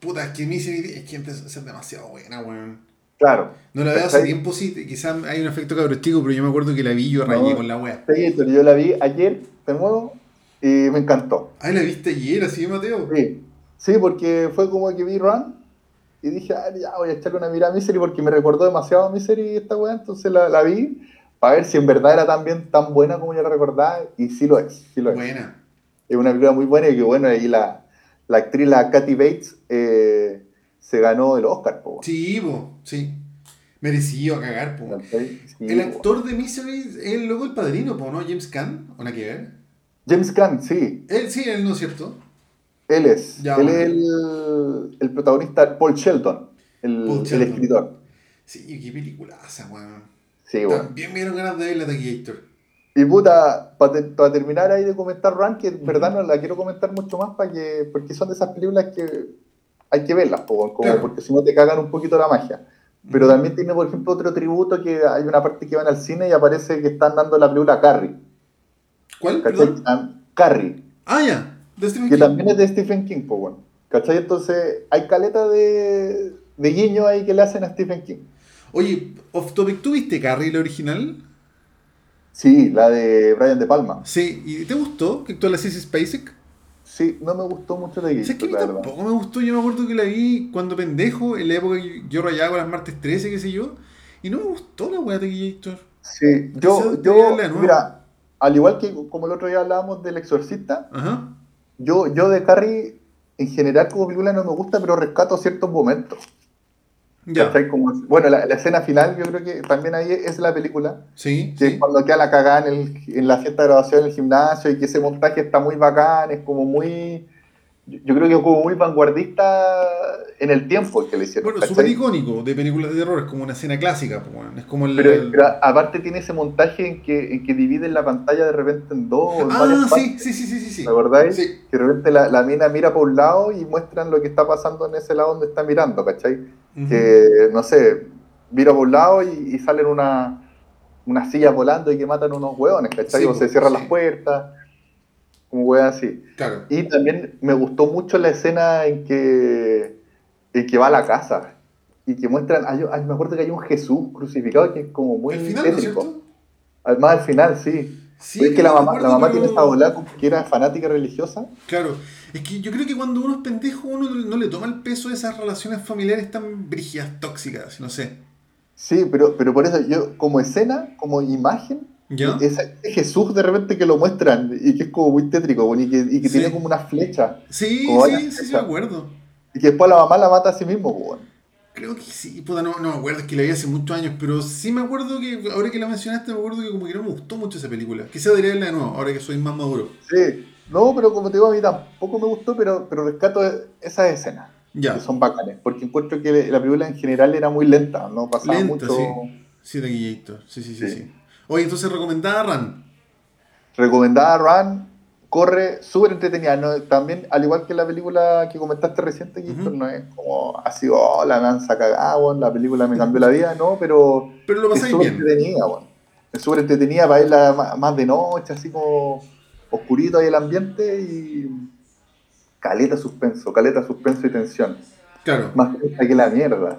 Puta, es que Misery es que empezó a ser demasiado buena, weón. Claro. No la veo hace tiempo, sí. Quizás hay un efecto cabro chico, pero yo me acuerdo que la vi yo rayé No. con la wea. Sí, pero yo la vi ayer de nuevo y me encantó. Ah, la viste ayer, así, Mateo. Sí, sí porque fue como que vi Run y dije, ah, ya voy a echarle una mirada a Misery porque me recordó demasiado a Misery esta weá, entonces la, la vi para ver si en verdad era tan bien, tan buena como yo la recordaba y sí lo es, sí lo es. Buena. Es una película muy buena y que bueno, ahí la, la actriz, la Kathy Bates, eh, se ganó el Oscar, po, Sí, po, sí. Merecido a cagar, po. El po. actor de Misery es el loco del padrino, po, ¿no? James Caan, ¿o nada que ver? James Caan, sí, Él, sí, él no es cierto. él es. Ya, él bueno. es el, el protagonista, Paul Shelton, el, Paul el Shelton. escritor. Sí, qué peliculaza, weón. Sí, bueno. También me dieron ganas de ver la Taquillator. Y puta, para terminar ahí de comentar Run, que en verdad no la quiero comentar mucho más para que, porque son de esas películas que hay que verlas, como Claro. porque si no te cagan un poquito la magia. Pero también tiene, por ejemplo, otro tributo que hay una parte que van al cine y aparece que están dando la película Carrie. ¿Cuál? Ah, Carrie, Ah, ya. De Stephen que King. también es de Stephen King, pues bueno. ¿Cachai? Entonces hay caleta de, de guiño ahí que le hacen a Stephen King. Oye, off topic, ¿tú viste Carrie, la original? Sí, la de Brian De Palma. Sí, ¿y te gustó que tú la hacías Spacek? Sí, no me gustó mucho de ¿Sabes que la tampoco me gustó? Yo me acuerdo que la vi cuando pendejo, en la época que yo rayaba con las martes 13, qué sé yo, y no me gustó la weá de Taquillator. Sí, yo, yo mira, al igual que como el otro día hablábamos del exorcista, Ajá. yo, yo de Carrie en general como película no me gusta, pero rescato ciertos momentos. Ya. ¿cachai? Como, bueno, la, la escena final yo creo que también ahí es la película, Sí, que es sí. cuando queda la cagada en, el- en la fiesta de grabación en el gimnasio y que ese montaje está muy bacán, es como muy, yo creo que es como muy vanguardista en el tiempo que le hicieron. Bueno, súper icónico de películas de terror, es como una escena clásica, es como el... Pero, el- pero aparte tiene ese montaje en que, en que dividen la pantalla de repente en dos en Ah, sí, sí, sí, sí, sí, sí. ¿Me acordáis? Sí, Que de repente la, la mina mira por un lado y muestran lo que está pasando en ese lado donde está mirando, ¿cachai? Que, no sé, mira por un lado y, y salen una, unas sillas volando y que matan unos hueones, ¿cachai? Sí, o se cierran sí. las puertas, como hueas así. Claro. Y también me gustó mucho la escena en que, en que va a la casa y que muestran, hay- hay- me acuerdo que hay un Jesús crucificado que es como muy el final, ¿no es? Además al final, sí. Sí, es que la mamá, la mamá pero- tiene esa bola que era fanática religiosa. Claro, es que yo creo que cuando uno es pendejo, uno no le toma el peso de esas relaciones familiares tan brígidas, tóxicas, no sé. Sí, pero, pero por eso yo, como escena, como imagen, ¿Ya? ese ese Jesús de repente que lo muestran y que es como muy tétrico, y que, y que Sí. tiene como una flecha. Sí, sí, sí, sí, me acuerdo. Y que después la mamá la mata a sí mismo, bueno. Creo que sí, puta, no, no me acuerdo, es que la vi hace muchos años, pero sí me acuerdo que, ahora que la mencionaste, me acuerdo que como que no me gustó mucho esa película. Quizá debería verla de nuevo, ahora que soy más maduro. Sí. No, pero como te digo, a mí tampoco me gustó, pero, pero rescato esas escenas. Ya, que son bacanes, porque encuentro que la película en general era muy lenta, no pasaba Lenta, mucho. sí. sí, Taquillator, sí, sí, sí, Sí. sí. Oye, entonces recomendada Ran. Recomendada Run, corre, súper entretenida. ¿no? También, al igual que la película que comentaste reciente, no es como así, oh, la mansa cagada, la película me cambió la vida, no, pero Pero lo es súper bien. entretenida, weón. Es súper entretenida para irla más de noche, así como oscurito ahí el ambiente y caleta suspenso, caleta suspenso y tensión. Claro, Más que la mierda.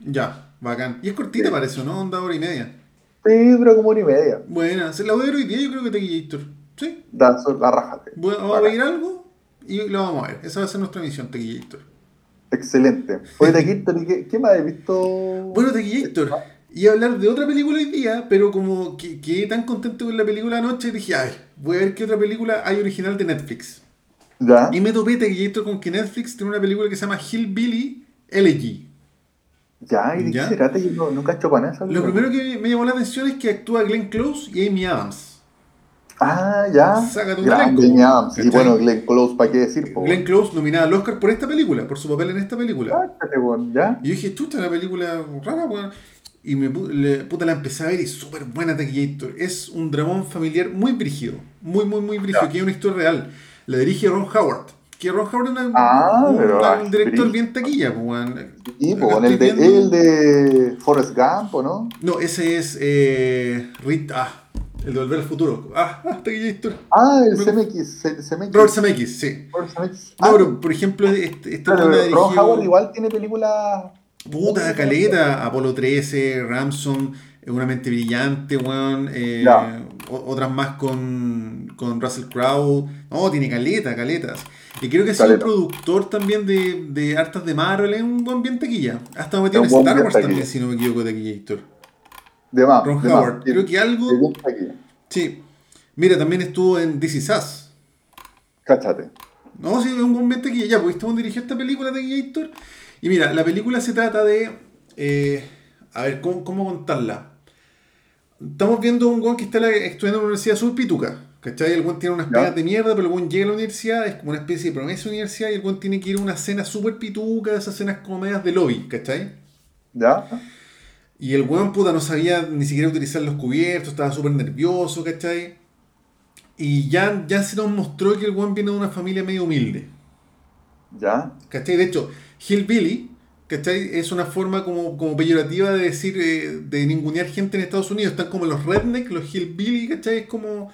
ya, bacán. Y es cortita Sí. para eso, ¿no? Onda hora y media. Sí, pero como una y media. Buena, se la voy a ver hoy día, yo creo que Taquillator. Sí, Da, la. Voy- vamos a pedir algo y lo vamos a ver. Esa va a ser nuestra misión, Taquillator. Excelente. Oye, Taquito, ¿y ¿qué, ¿qué más has visto? Bueno, Taquillator, iba a hablar de otra película hoy día, pero como que- quedé tan contento con la película anoche, dije, a ver, voy a ver qué otra película hay original de Netflix. ¿Ya? Y me topé Taquillator con que Netflix tiene una película que se llama Hillbilly Elegy. ¿Ya? ¿Y de ¿Ya? qué se trata? Yo no, no cacho para nada. Lo primero que me llamó la atención es que actúa Glenn Close y Amy Adams. Ah, ya. Sácate un Grande, elenco, Amy Adams. Y bueno, Glenn Close, ¿para qué decir? po? Glenn Close nominada al Oscar por esta película, por su papel en esta película. ¿ya? Y yo dije, chucha, la película rara, weón. Y me le- puta, la empecé a ver y súper buena Taquillator. Es un dramón familiar muy brígido. Muy, muy, muy brígido. Ya. Que es una historia real. La dirige Ron Howard. Que Ron Howard es una- Ah, un, director brígido. bien taquilla, weón. Y Acá po, el, de, el de Forrest Gump, ¿o no? No, ese es eh, ah, el de Volver al Futuro. Ah, ah Taquillator. Ah, el CMX. CMX. Robert Zemeckis, sí. Robert Zemeckis. No, Ah, pero por ejemplo, este, este claro, Ron Howard igual tiene películas. Puta, caleta, Apolo 13, Ramson, eh, Una mente brillante, weón. eh, otras más con, con Russell Crowe. No, tiene caleta, caletas. Y creo que ha sido productor también de, de hartas de Marvel, es un buen bien taquilla. Hasta metido en Star Wars también, si no me equivoco, taquillator. De más. Ron de más. Howard. Creo que algo. De. Sí. Mira, también estuvo en This Is Us. Cáchate. No, sí, es un buen taquilla. Ya, pues, ¿viste dirigió esta película Taquillator? Y mira, la película se trata de. eh, a ver, ¿cómo, cómo contarla? Estamos viendo un guan que está estudiando en la Universidad Sur Pituca. ¿Cachai? El guan tiene unas pegas de mierda, pero el guan llega a la universidad, es como una especie de promesa de universidad y el guan tiene que ir a una cena súper pituca, esas cenas como medias de lobby, ¿cachai? ¿Ya? Y el weón puta no sabía ni siquiera utilizar los cubiertos, estaba súper nervioso, ¿cachai? Y ya, ya se nos mostró que el weón viene de una familia medio humilde. ¿Ya? ¿Cachai? De hecho, Hillbilly, ¿cachai? Es una forma como, como peyorativa de decir, eh, de ningunear gente en Estados Unidos. Están como los redneck, los Hillbilly, ¿cachai? Es como...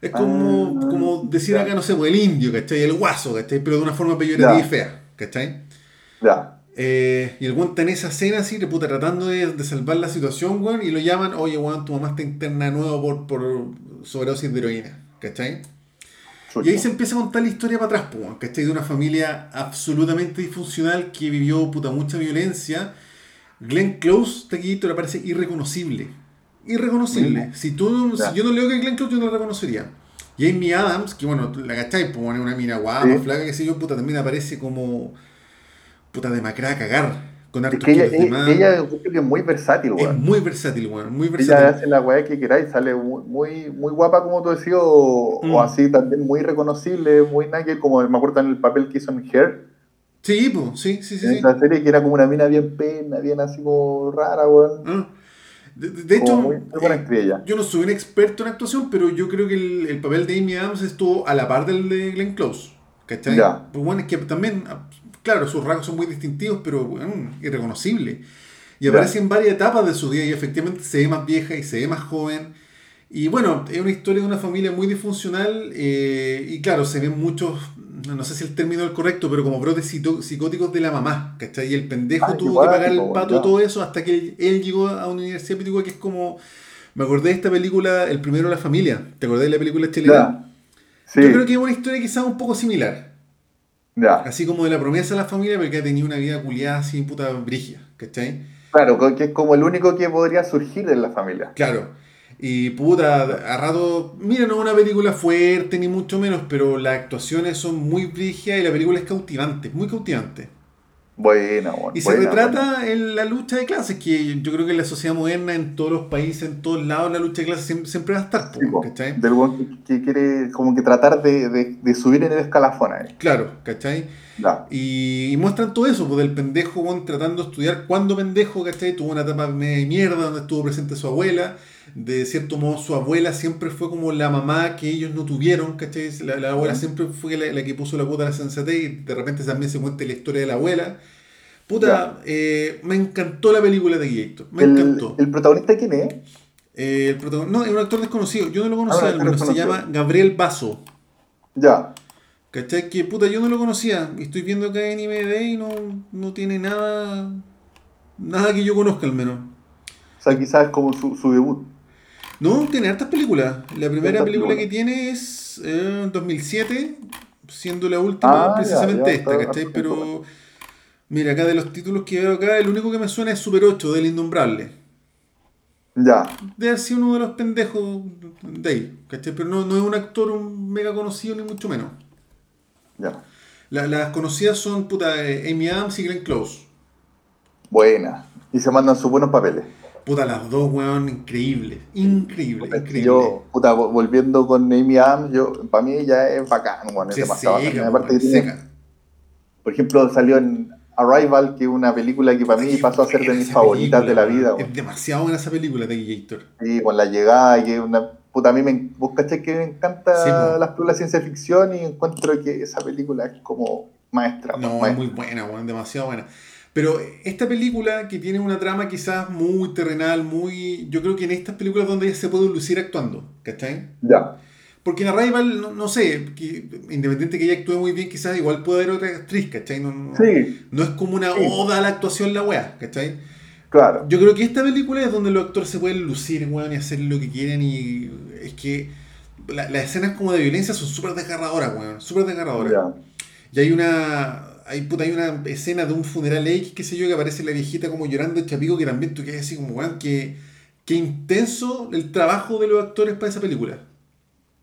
Es como, Ah, como decir acá, no sé, pues, el indio, ¿cachai? El guaso, ¿cachai? Pero de una forma peyorativa y fea, ¿cachai? ¿Ya? Eh, y el weón está en esa escena así, de puta, tratando de, de salvar la situación, weón, y lo llaman, oye, weón, tu mamá está interna de nuevo por, por sobredosis de heroína, ¿cachai? Y ahí se empieza a contar la historia para atrás, po, ¿cachai? De una familia absolutamente disfuncional que vivió puta mucha violencia. Glenn Close, taquillito, le parece irreconocible. Irreconocible. Si, tú, si yo no leo que Glenn Close, yo no lo reconocería. Amy Adams, que bueno, la cachai, pues una mina guapa, Sí. flaca, que sé yo, puta, también aparece como puta demacrada a cagar. Con Es que ella, de ella, más. ella yo creo que es muy versátil, es weón. muy versátil, weón, muy Ella versátil. hace la weá que queráis, sale muy, muy, guapa, como tú decías, o, Mm. o así también muy reconocible, muy naked, como me acuerdo en el papel que hizo en Hair, Sí, pues, sí, sí, sí. en sí. esa serie, que era como una mina bien pena, bien así como rara, weón. Ah. De, de- de hecho, muy, muy buena eh, yo no soy un experto en actuación, pero yo creo que el, el papel de Amy Adams estuvo a la par del de Glenn Close. ¿Cachai? Ya. Pues bueno, es que también, ah, claro, sus rasgos son muy distintivos, pero bueno, irreconocible. Y aparece en varias etapas de su vida y efectivamente se ve más vieja y se ve más joven. Y bueno, es una historia de una familia muy disfuncional eh, y claro, se ven muchos, no sé si el término es el correcto, pero como brotes psicóticos de la mamá, ¿cachai? Y el pendejo Ay, qué tuvo que pagar el pato ya. todo eso hasta que él, él llegó a una universidad pituca que es como me acordé de esta película, El primero de la familia. ¿Te acordás de la película chilena? Sí. Yo creo que es una historia quizás un poco similar. Ya. Así como de la promesa de la familia, pero que ha tenido una vida culiada así, puta brigia, ¿cachai? Claro, que es como el único que podría surgir de la familia. Claro. Y puta, a rato, mira, no es una película fuerte ni mucho menos, pero las actuaciones son muy brigias y la película es cautivante, muy cautivante. Buena, bueno, Y se retrata en la lucha de clases, que yo creo que en la sociedad moderna, en todos los países, en todos lados, la lucha de clases siempre, siempre va a estar. Sí, del que, que, quiere como que tratar de, de, de subir en el escalafón. Claro, ¿cachai? Y, y, muestran todo eso, pues del pendejo bueno, tratando de estudiar cuando pendejo, ¿cachai? Tuvo una etapa media de mierda donde estuvo presente su abuela. De cierto modo, su abuela siempre fue como la mamá que ellos no tuvieron, ¿cachai? La, la abuela siempre fue la, la, que puso la puta a la sensatez y de repente también se cuenta la historia de la abuela. Puta, eh, me encantó la película de Gator. Me el, encantó. ¿El protagonista quién es? Eh, el protagonista, no, es un actor desconocido. Yo no lo conocía, ah, no, se llama Gabriel Basso. Ya. ¿Cachai? Que puta, yo no lo conocía. Y estoy viendo acá en IMDb y no, no tiene nada. Nada que yo conozca al menos. O sea, quizás es como su, su debut. No, tiene hartas películas. La primera película que tiene es eh, 2007, siendo la última Ah, precisamente ya, ya, esta, ¿cachai? Pero, mira, acá de los títulos que veo acá, el único que me suena es Super 8, del Indombrable. Ya. Debe haber sido uno de los pendejos de ahí, ¿cachai? Pero no, no es un actor un mega conocido, ni mucho menos. Ya. La- las conocidas son, puta, eh, Amy Adams y Glenn Close. Buena. Y se mandan sus buenos papeles. Puta, las dos, weón, increíbles. Increíble, increíble. yo, puta, vo- volviendo con Amy Adams, yo, para mí ella es bacán, es Se demasiado seca, bacán. Aparte weón, que tiene- seca. por ejemplo, salió en Arrival, que es una película que para mí pasó a ser de mis favoritas de la vida, weón. weón. Es demasiado buena esa película de Gator. Sí, con la llegada, que es una. Puta, a mí me. Vos cachai que me encanta Sí, las películas de ciencia ficción y encuentro que esa película es como maestra. No, es maestra. muy buena, weón, demasiado buena. Pero esta película que tiene una trama quizás muy terrenal, muy... Yo creo que en estas películas donde ella se puede lucir actuando, ¿cachai? Ya. Porque en Arrival, no, no sé, que, independiente que ella actúe muy bien, quizás igual puede haber otra actriz, ¿cachai? No, no- Sí, no es como una oda a la actuación la weá, ¿cachai? claro. Yo creo que esta película es donde los actores se pueden lucir, weón, y hacer lo que quieren y es que la- las escenas como de violencia son súper desgarradoras, weón, súper desgarradoras. Ya. Y hay una. Hay, puta, hay una escena de un funeral X, qué sé yo, que aparece la viejita como llorando el chapico, que también tú quedas así como, weón, que, que intenso el trabajo de los actores para esa película.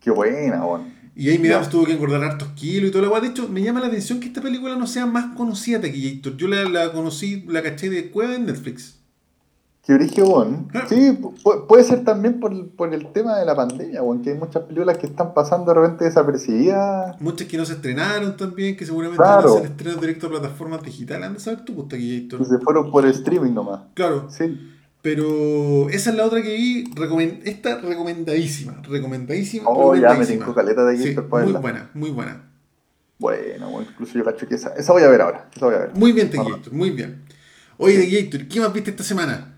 Qué buena, weón. Y ahí me Ya. tuvo que engordar hartos kilos y todo lo cual. De hecho, me llama la atención que esta película no sea más conocida de Taquillator. Yo la, la conocí, la caché de cueva en Netflix. Qué origen. Ah. Sí, pu- puede ser también por, por el tema de la pandemia, weón, que hay muchas películas que están pasando de repente desapercibidas. Muchas que no se estrenaron también, que seguramente Claro. van a ser estrenos directo a plataformas digitales. Anda a saber tú, pues, Taquillator. Que se fueron por streaming nomás. Claro. Sí. Pero esa es la otra que vi, recomen- esta recomendadísima, recomendadísima. Oh, ya me caleta de Sí, muy buena, muy buena. Bueno, bueno, incluso yo cacho que esa, esa voy a ver ahora. Esa voy a ver. Muy bien, The. Gator, muy bien. Oye, The Gator, ¿qué más viste esta semana?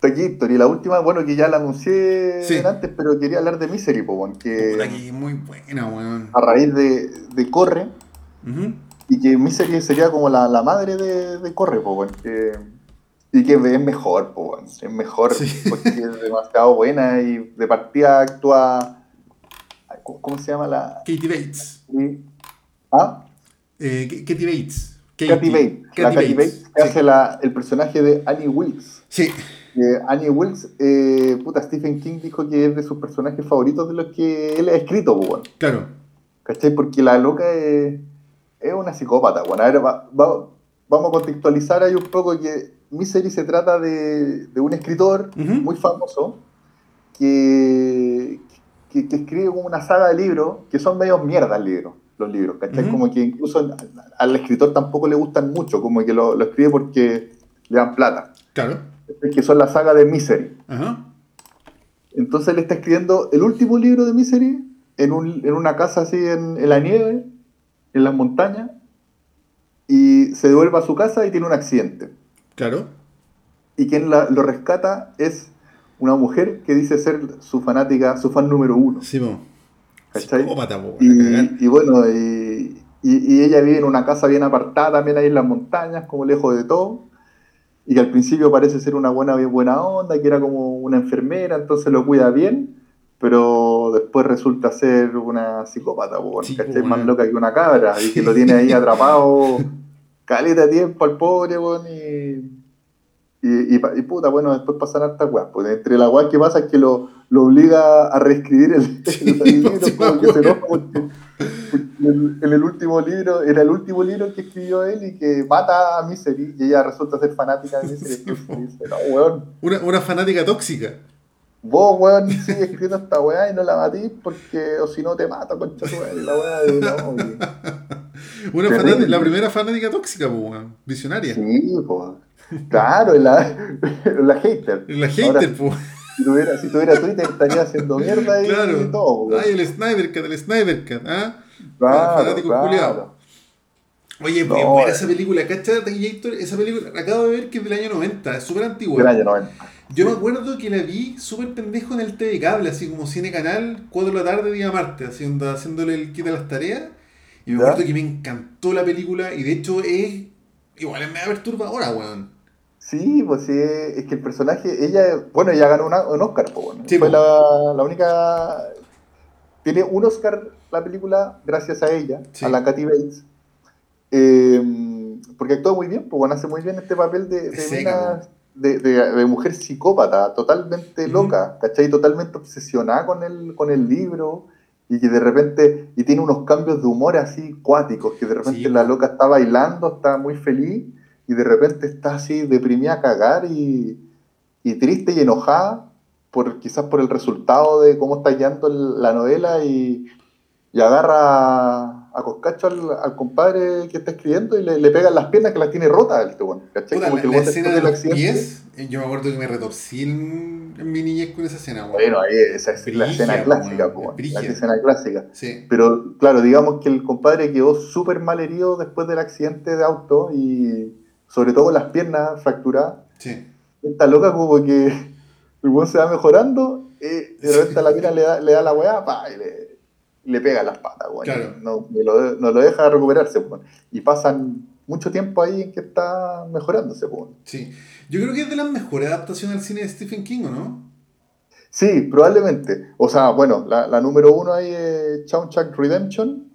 Gator, y la última, bueno, que ya la anuncié Sí. antes, pero quería hablar de Misery, po, que que muy buena, weón. a raíz de, de Corre, Ujú. y que Misery sería como la, la madre de, de Corre, po, que- y que es mejor, po, es mejor Sí. porque es demasiado buena y de partida actúa. ¿Cómo se llama la.? Katie Bates. y- ¿Ah? Eh, Katie Bates. Katy Bates. La Katy Bates que hace la, el personaje de Annie Wilkes. Sí, Eh, Annie Wilkes, eh, puta, Stephen King dijo que es de sus personajes favoritos de los que él ha escrito, po, weón. claro. ¿Cachai? Porque la loca es, es una psicópata. Bueno, a ver, va- va- vamos a contextualizar ahí un poco que Misery se trata de, de un escritor muy famoso que, que, que escribe como una saga de libros que son medio mierda libros, los libros, ¿cachai? Ujú. Como que incluso al, al escritor tampoco le gustan mucho, como que lo, lo escribe porque le dan plata. Claro. Que son la saga de Misery. Ajá. Entonces él está escribiendo el último libro de Misery en, un- en una casa así en, en la nieve, en las montañas, y se devuelve a su casa y tiene un accidente. Claro. Y quien la- lo rescata es una mujer que dice ser su fanática, su fan número uno. Sí, po. ¿Cachai? Po. Y, y bueno, y, y- y ella vive en una casa bien apartada también ahí en las montañas, como lejos de todo. y que al principio parece ser una buena, bien buena onda, que era como una enfermera, entonces lo cuida bien, pero después resulta ser una psicópata, po, Sí, ¿cachai? po, Más loca que una cabra, y que lo tiene ahí atrapado caleta de tiempo al pobre, weón, y, y, y, pa- y puta, bueno, después pasan hartas weas, pues entre las weas que pasa es que lo, lo obliga a reescribir el, el libro, sí, como que se enoja porque, porque en, en el último libro, era el último libro que escribió él y que mata a Misery, y ella resulta ser fanática de Misery, Sí, po. dice, no, weón, Una, una fanática tóxica. Vos, weón, sigue escribiendo esta weá y no la matís porque, o si no te mata, concha tu y la weá de no, Una fanática, la primera fanática tóxica, pues, weón. Visionaria. Sí, pues. Claro, la, la hater. La Ahora, hater, pues. si, tuviera, si tuviera Twitter estaría haciendo mierda y Claro. todo, weón. Ay, el Sniper Cat, el Sniper Cat, ¿ah? Claro, fanático claro. culiao. Oye, No, pues buena eh. esa película, ¿cachai? Esa película, la acabo de ver que es del año 90, es súper antigua. Del año 90. Yo me acuerdo que la vi súper pendejo en el TV Cable, así como Cine Canal, 4 de la tarde, día martes, haciendo, haciéndole el kit a las tareas. Y me ¿Ya? acuerdo que me encantó la película y de hecho es. Igual es media perturbadora, weón. Sí, pues sí, es que el personaje, ella, bueno, ella ganó una- un Oscar, pues, bueno. Sí, Fue po. la, la única. Tiene un Oscar la película gracias a ella, Sí. a la Katy Bates. Eh, porque actúa muy bien, pues bueno, hace muy bien este papel de, de, mujer psicópata, totalmente Ujú. loca, ¿cachai? Totalmente obsesionada con el, con el libro y que de repente, y tiene unos cambios de humor así cuáticos, que de repente Sí, la po. loca está bailando, está muy feliz y de repente está así deprimida a cagar y, y triste y enojada por quizás por el resultado de cómo está el- la novela y, y agarra a coscacho al, al compadre que está escribiendo y le, le las piernas que las tiene rotas weón, ¿cachai? Como la, que el la escena de los pies, eh, yo me acuerdo que me retorcí en, en mi niñez con esa escena, weón. Bueno, ahí esa es la escena clásica, weón, la escena clásica. Sí. Pero claro, digamos que el compadre quedó súper mal herido después del accidente de auto y sobre todo con las piernas fracturadas. Sí. Está loca como que el weón se va mejorando y de repente a la mina le da, le da la weá pa, y le, le pega las patas, weón. Claro. No, no lo, no lo deja recuperarse, weón. Y pasan mucho tiempo ahí en que está mejorándose, weón. Sí. Yo creo que es de las mejores adaptaciones al cine de Stephen King, ¿o no? Sí, probablemente. O sea, bueno, la, la número uno ahí es Shawshank Redemption,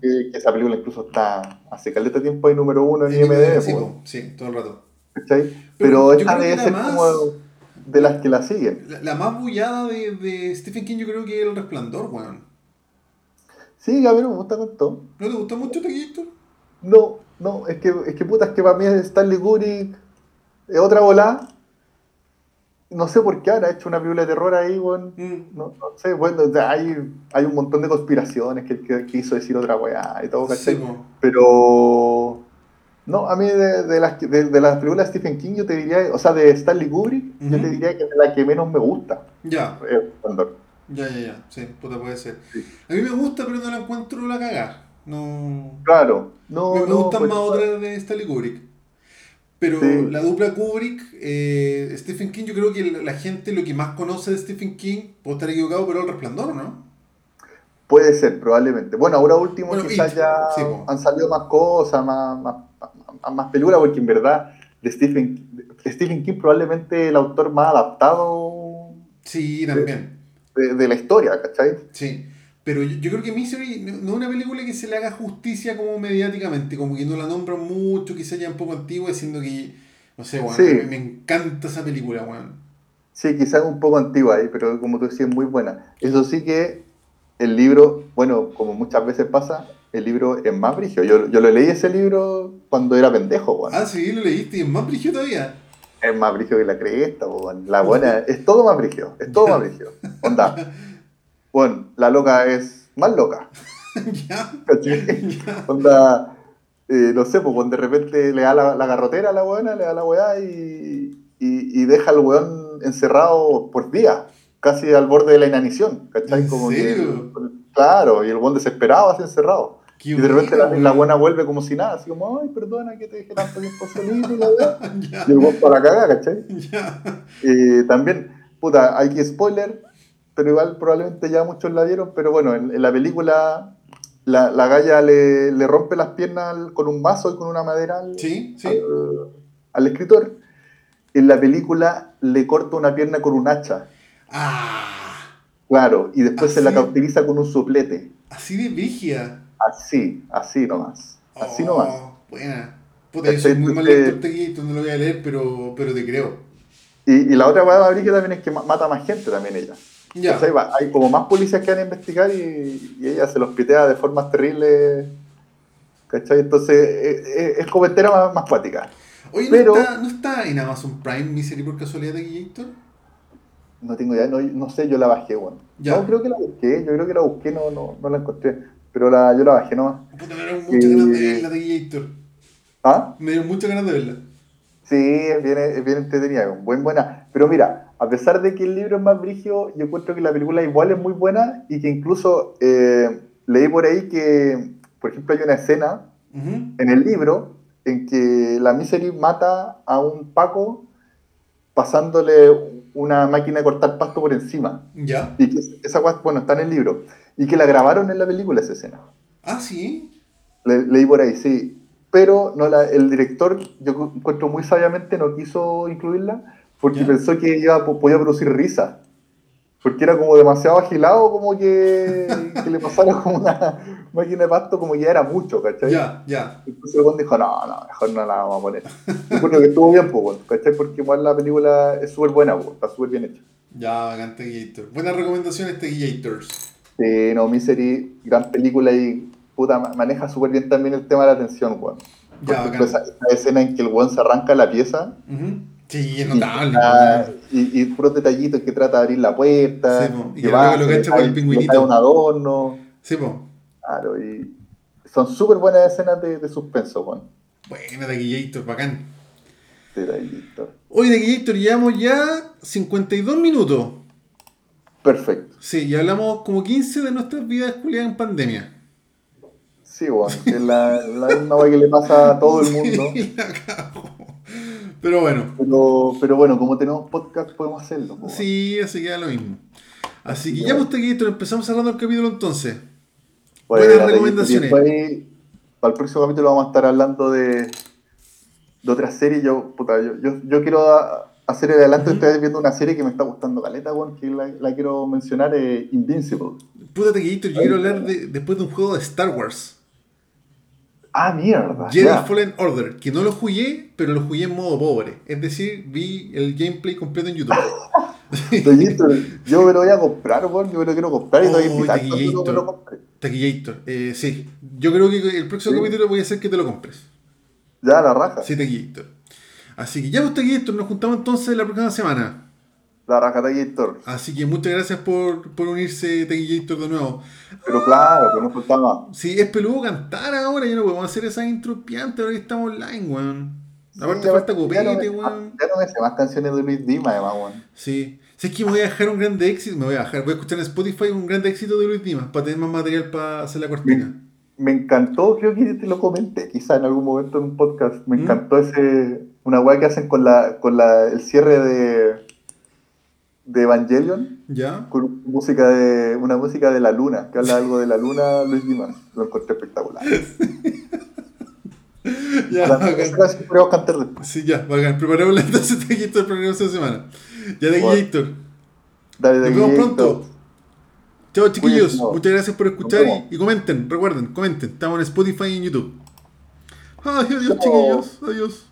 que, que esa película incluso está hace caleta tiempo ahí número uno en En IMDb, sí, po, sí, todo el rato. ¿cachai? Pero Pero, esta la ser más- como de las que la siguen. La, la más bullada de, de Stephen King yo creo que es El Resplandor, weón. Sí, Gabriel, me gusta con todo. ¿No te gusta mucho Taquillito? No, no, es que, es que puta, es que para mí Stanley Kubrick es otra volada. No sé por qué ahora ha hecho una película de terror ahí, weón. Mm. No, no sé, bueno, o sea, hay, hay un montón de conspiraciones que, que quiso decir otra weá y todo, ¿cachai? Sí. Pero. No, a mí de, de las, de, de las películas de Stephen King, yo te diría, o sea, de Stanley Kubrick, yo te diría que es la que menos me gusta. Ya, Resplandor. ya, ya, ya. Sí, puta puede ser. Sí. A mí me gusta, pero no la encuentro la cagada. No. Claro, no. me, me no, gustan pues, más otras de Stanley Kubrick. Pero Sí. la dupla Kubrick, eh, Stephen King, yo creo que la, gente lo que más conoce de Stephen King, puedo estar equivocado, pero El Resplandor, ¿o ¿no? Puede ser, probablemente. Bueno, ahora último Bueno, quizás It, ya sí, han salido más cosas, más, más, más, más porque en verdad de Stephen, de Stephen King probablemente el autor más adaptado Sí, también. de, de la historia, ¿cachai? Sí. Pero yo, yo creo que Misery no no es una película que se le haga justicia como mediáticamente, como que no la nombran mucho, quizá ya un poco antigua, diciendo que, no sé, weón, Sí. me, me encanta esa película, weón. Sí, quizás un poco antigua ahí, pero como tú decías, muy buena. Eso sí que el libro, bueno, como muchas veces pasa, el libro es más brígido. Yo, yo lo leí ese libro cuando era pendejo, weón. Ah, sí, lo leíste y es más brígido todavía. Es más brígido que la cresta. La buena, es todo más brígido, es todo más brígido. Onda. Bueno, la loca es más loca. ya, ya. Onda, eh, no sé, pues cuando de repente le da la, la garrotera a la buena, le da la weá y, y, y deja al weón encerrado por días, casi al borde de la inanición, ¿cachai? ¿En Como serio? que, claro, y el weón desesperado así encerrado. Qué Y de repente la, buena, la buena vuelve como si nada, así como, ay, perdona que te dejé tanto tiempo solito y la weá. Y el weón para cagar, ¿cachai? Eh, también, puta, hay que spoiler, pero igual probablemente ya muchos la vieron, pero bueno, en, en la película la, la galla le, le rompe las piernas con un vaso y con una madera al, Sí, sí. al, al escritor en la película le corta una pierna con un hacha. Ah, Claro, y después se la Así. cauteriza con un soplete. así de vigia. Así, así nomás. Así Oh, nomás. Buena. Puta, yo soy muy mal Entonces- lector de Gator, no lo voy a leer, pero, pero te creo. Y, y la otra hueá de también es que ma- mata más gente también ella. Ya. ¿Cachai? Va- Hay como más policías que van a investigar y, y ella se los pitea de formas terribles. ¿Cachai? Entonces es, es, es como entera más, más cuática. Oye, ¿no, está, ¿no está en Amazon Prime Misery por casualidad de Gator? No tengo idea, no, no sé, yo la bajé, bueno. Ya. No, creo que la busqué, yo creo que la busqué, no, no, no la encontré. Pero la, yo la bajé nomás. Puta, me dieron muchas Eh, ganas de verla de Gator. ¿Ah? Me dieron muchas ganas de verla. Sí, es bien, es bien entretenida, buen buena. Pero mira, a pesar de que el libro es más brígido, yo encuentro que la película igual es muy buena y que incluso eh, leí por ahí que, por ejemplo, hay una escena Ujú. en el libro en que la Misery mata a un Paco pasándole una máquina de cortar pasto por encima. Ya. Y que esa bueno, está en el libro. Y que la grabaron en la película esa escena. Ah, sí. Le- leí por ahí, sí. Pero no la, el director, yo encuentro muy sabiamente, no quiso incluirla porque Ya. pensó que iba, podía producir risa. Porque era como demasiado agilado, como que, que le pasara como una máquina de pasto, como que ya era mucho, ¿cachai? Ya, ya. Entonces el dijo, no, no, mejor no la vamos a poner. Yo creo que estuvo bien, pues, ¿cachai? Porque igual la película es súper buena, pues, está súper bien hecha. Ya, bacán Gator. Buenas recomendaciones, Gators. Sí, no, Misery, gran película y puta, ma- maneja súper bien también el tema de la atención, weón. Ya, esa, esa escena en que el weón se arranca la pieza. Sí, notable. y, y puros detallitos que trata de abrir la puerta, Sí, y que que va, luego lo le cacha con el pingüinito. le cae un adorno, Sí, po. claro, y son súper buenas escenas de, de suspenso, weón. Buena Gator, bacán. Detallito. Hoy de Gator llevamos ya 52 minutos. Perfecto. Sí, y hablamos como 15 de nuestras vidas culiadas en pandemia. Sí, weón, que es la, la misma que le pasa a todo el mundo. Sí, la. Pero bueno, Pero, pero bueno, como tenemos podcast, podemos hacerlo. sí, así queda lo mismo. Así que ya, pues, Gator, empezamos cerrando el capítulo entonces. Buenas recomendaciones. después, para el próximo capítulo vamos a estar hablando de, de otra serie. Yo, puta, yo, yo, yo quiero hacer el adelante Ujú. ustedes viendo una serie que me está gustando caleta, weón, que la, la quiero mencionar, eh, Invincible. Puta Gator, yo quiero hablar de, después de un juego de Star Wars. Ah, mierda. Jedi ya. Fallen Order, que no lo jugué, pero lo jugué en modo pobre. Es decir, vi el gameplay completo en YouTube. Yo me lo voy a comprar, weón, yo me lo quiero comprar y todavía Oh, Taquillito. me lo compré. Taquillator, eh, sí. Yo creo que el próximo Sí. capítulo voy a hacer que te lo compres. Ya, la raja. Sí, Taquillator. Así que ya, pues Taquillator, nos juntamos entonces la próxima semana. La raja, Taquillito. Así que muchas gracias por, por unirse, Taquillator, de nuevo. Pero claro, que no faltaba. Sí, es peludo cantar ahora, ya no podemos hacer esa intro piante ahora que estamos online, weón. Aparte Sí, falta copete, weón. Ya no me sé más canciones de Luis Dima, además, weón. Sí. Si es que me voy a dejar un grande éxito, me voy a dejar, voy a escuchar en Spotify un grande éxito de Luis Dimas para tener más material para hacer la cortina. Me encantó, creo que te lo comenté quizá en algún momento en un podcast. Me ¿Mm? encantó ese. Una weá que hacen con la con la, el cierre de. De Evangelion. ¿Ya? Con música de. una música de la luna, que habla algo de la luna, Luis Dimas. Lo encontré espectacular. Ya, La bacán. cantar después. Sí, ya, bacán. Preparemos entonces Taquillator el programa esta semana. Ya, Bueno. Taquillator. Dale, Nos de vemos aquí, pronto. Chao chiquillos, Cuídense. muchas gracias por escuchar y, y comenten, recuerden, comenten, estamos en Spotify y en YouTube. Adiós Chao. chiquillos, adiós.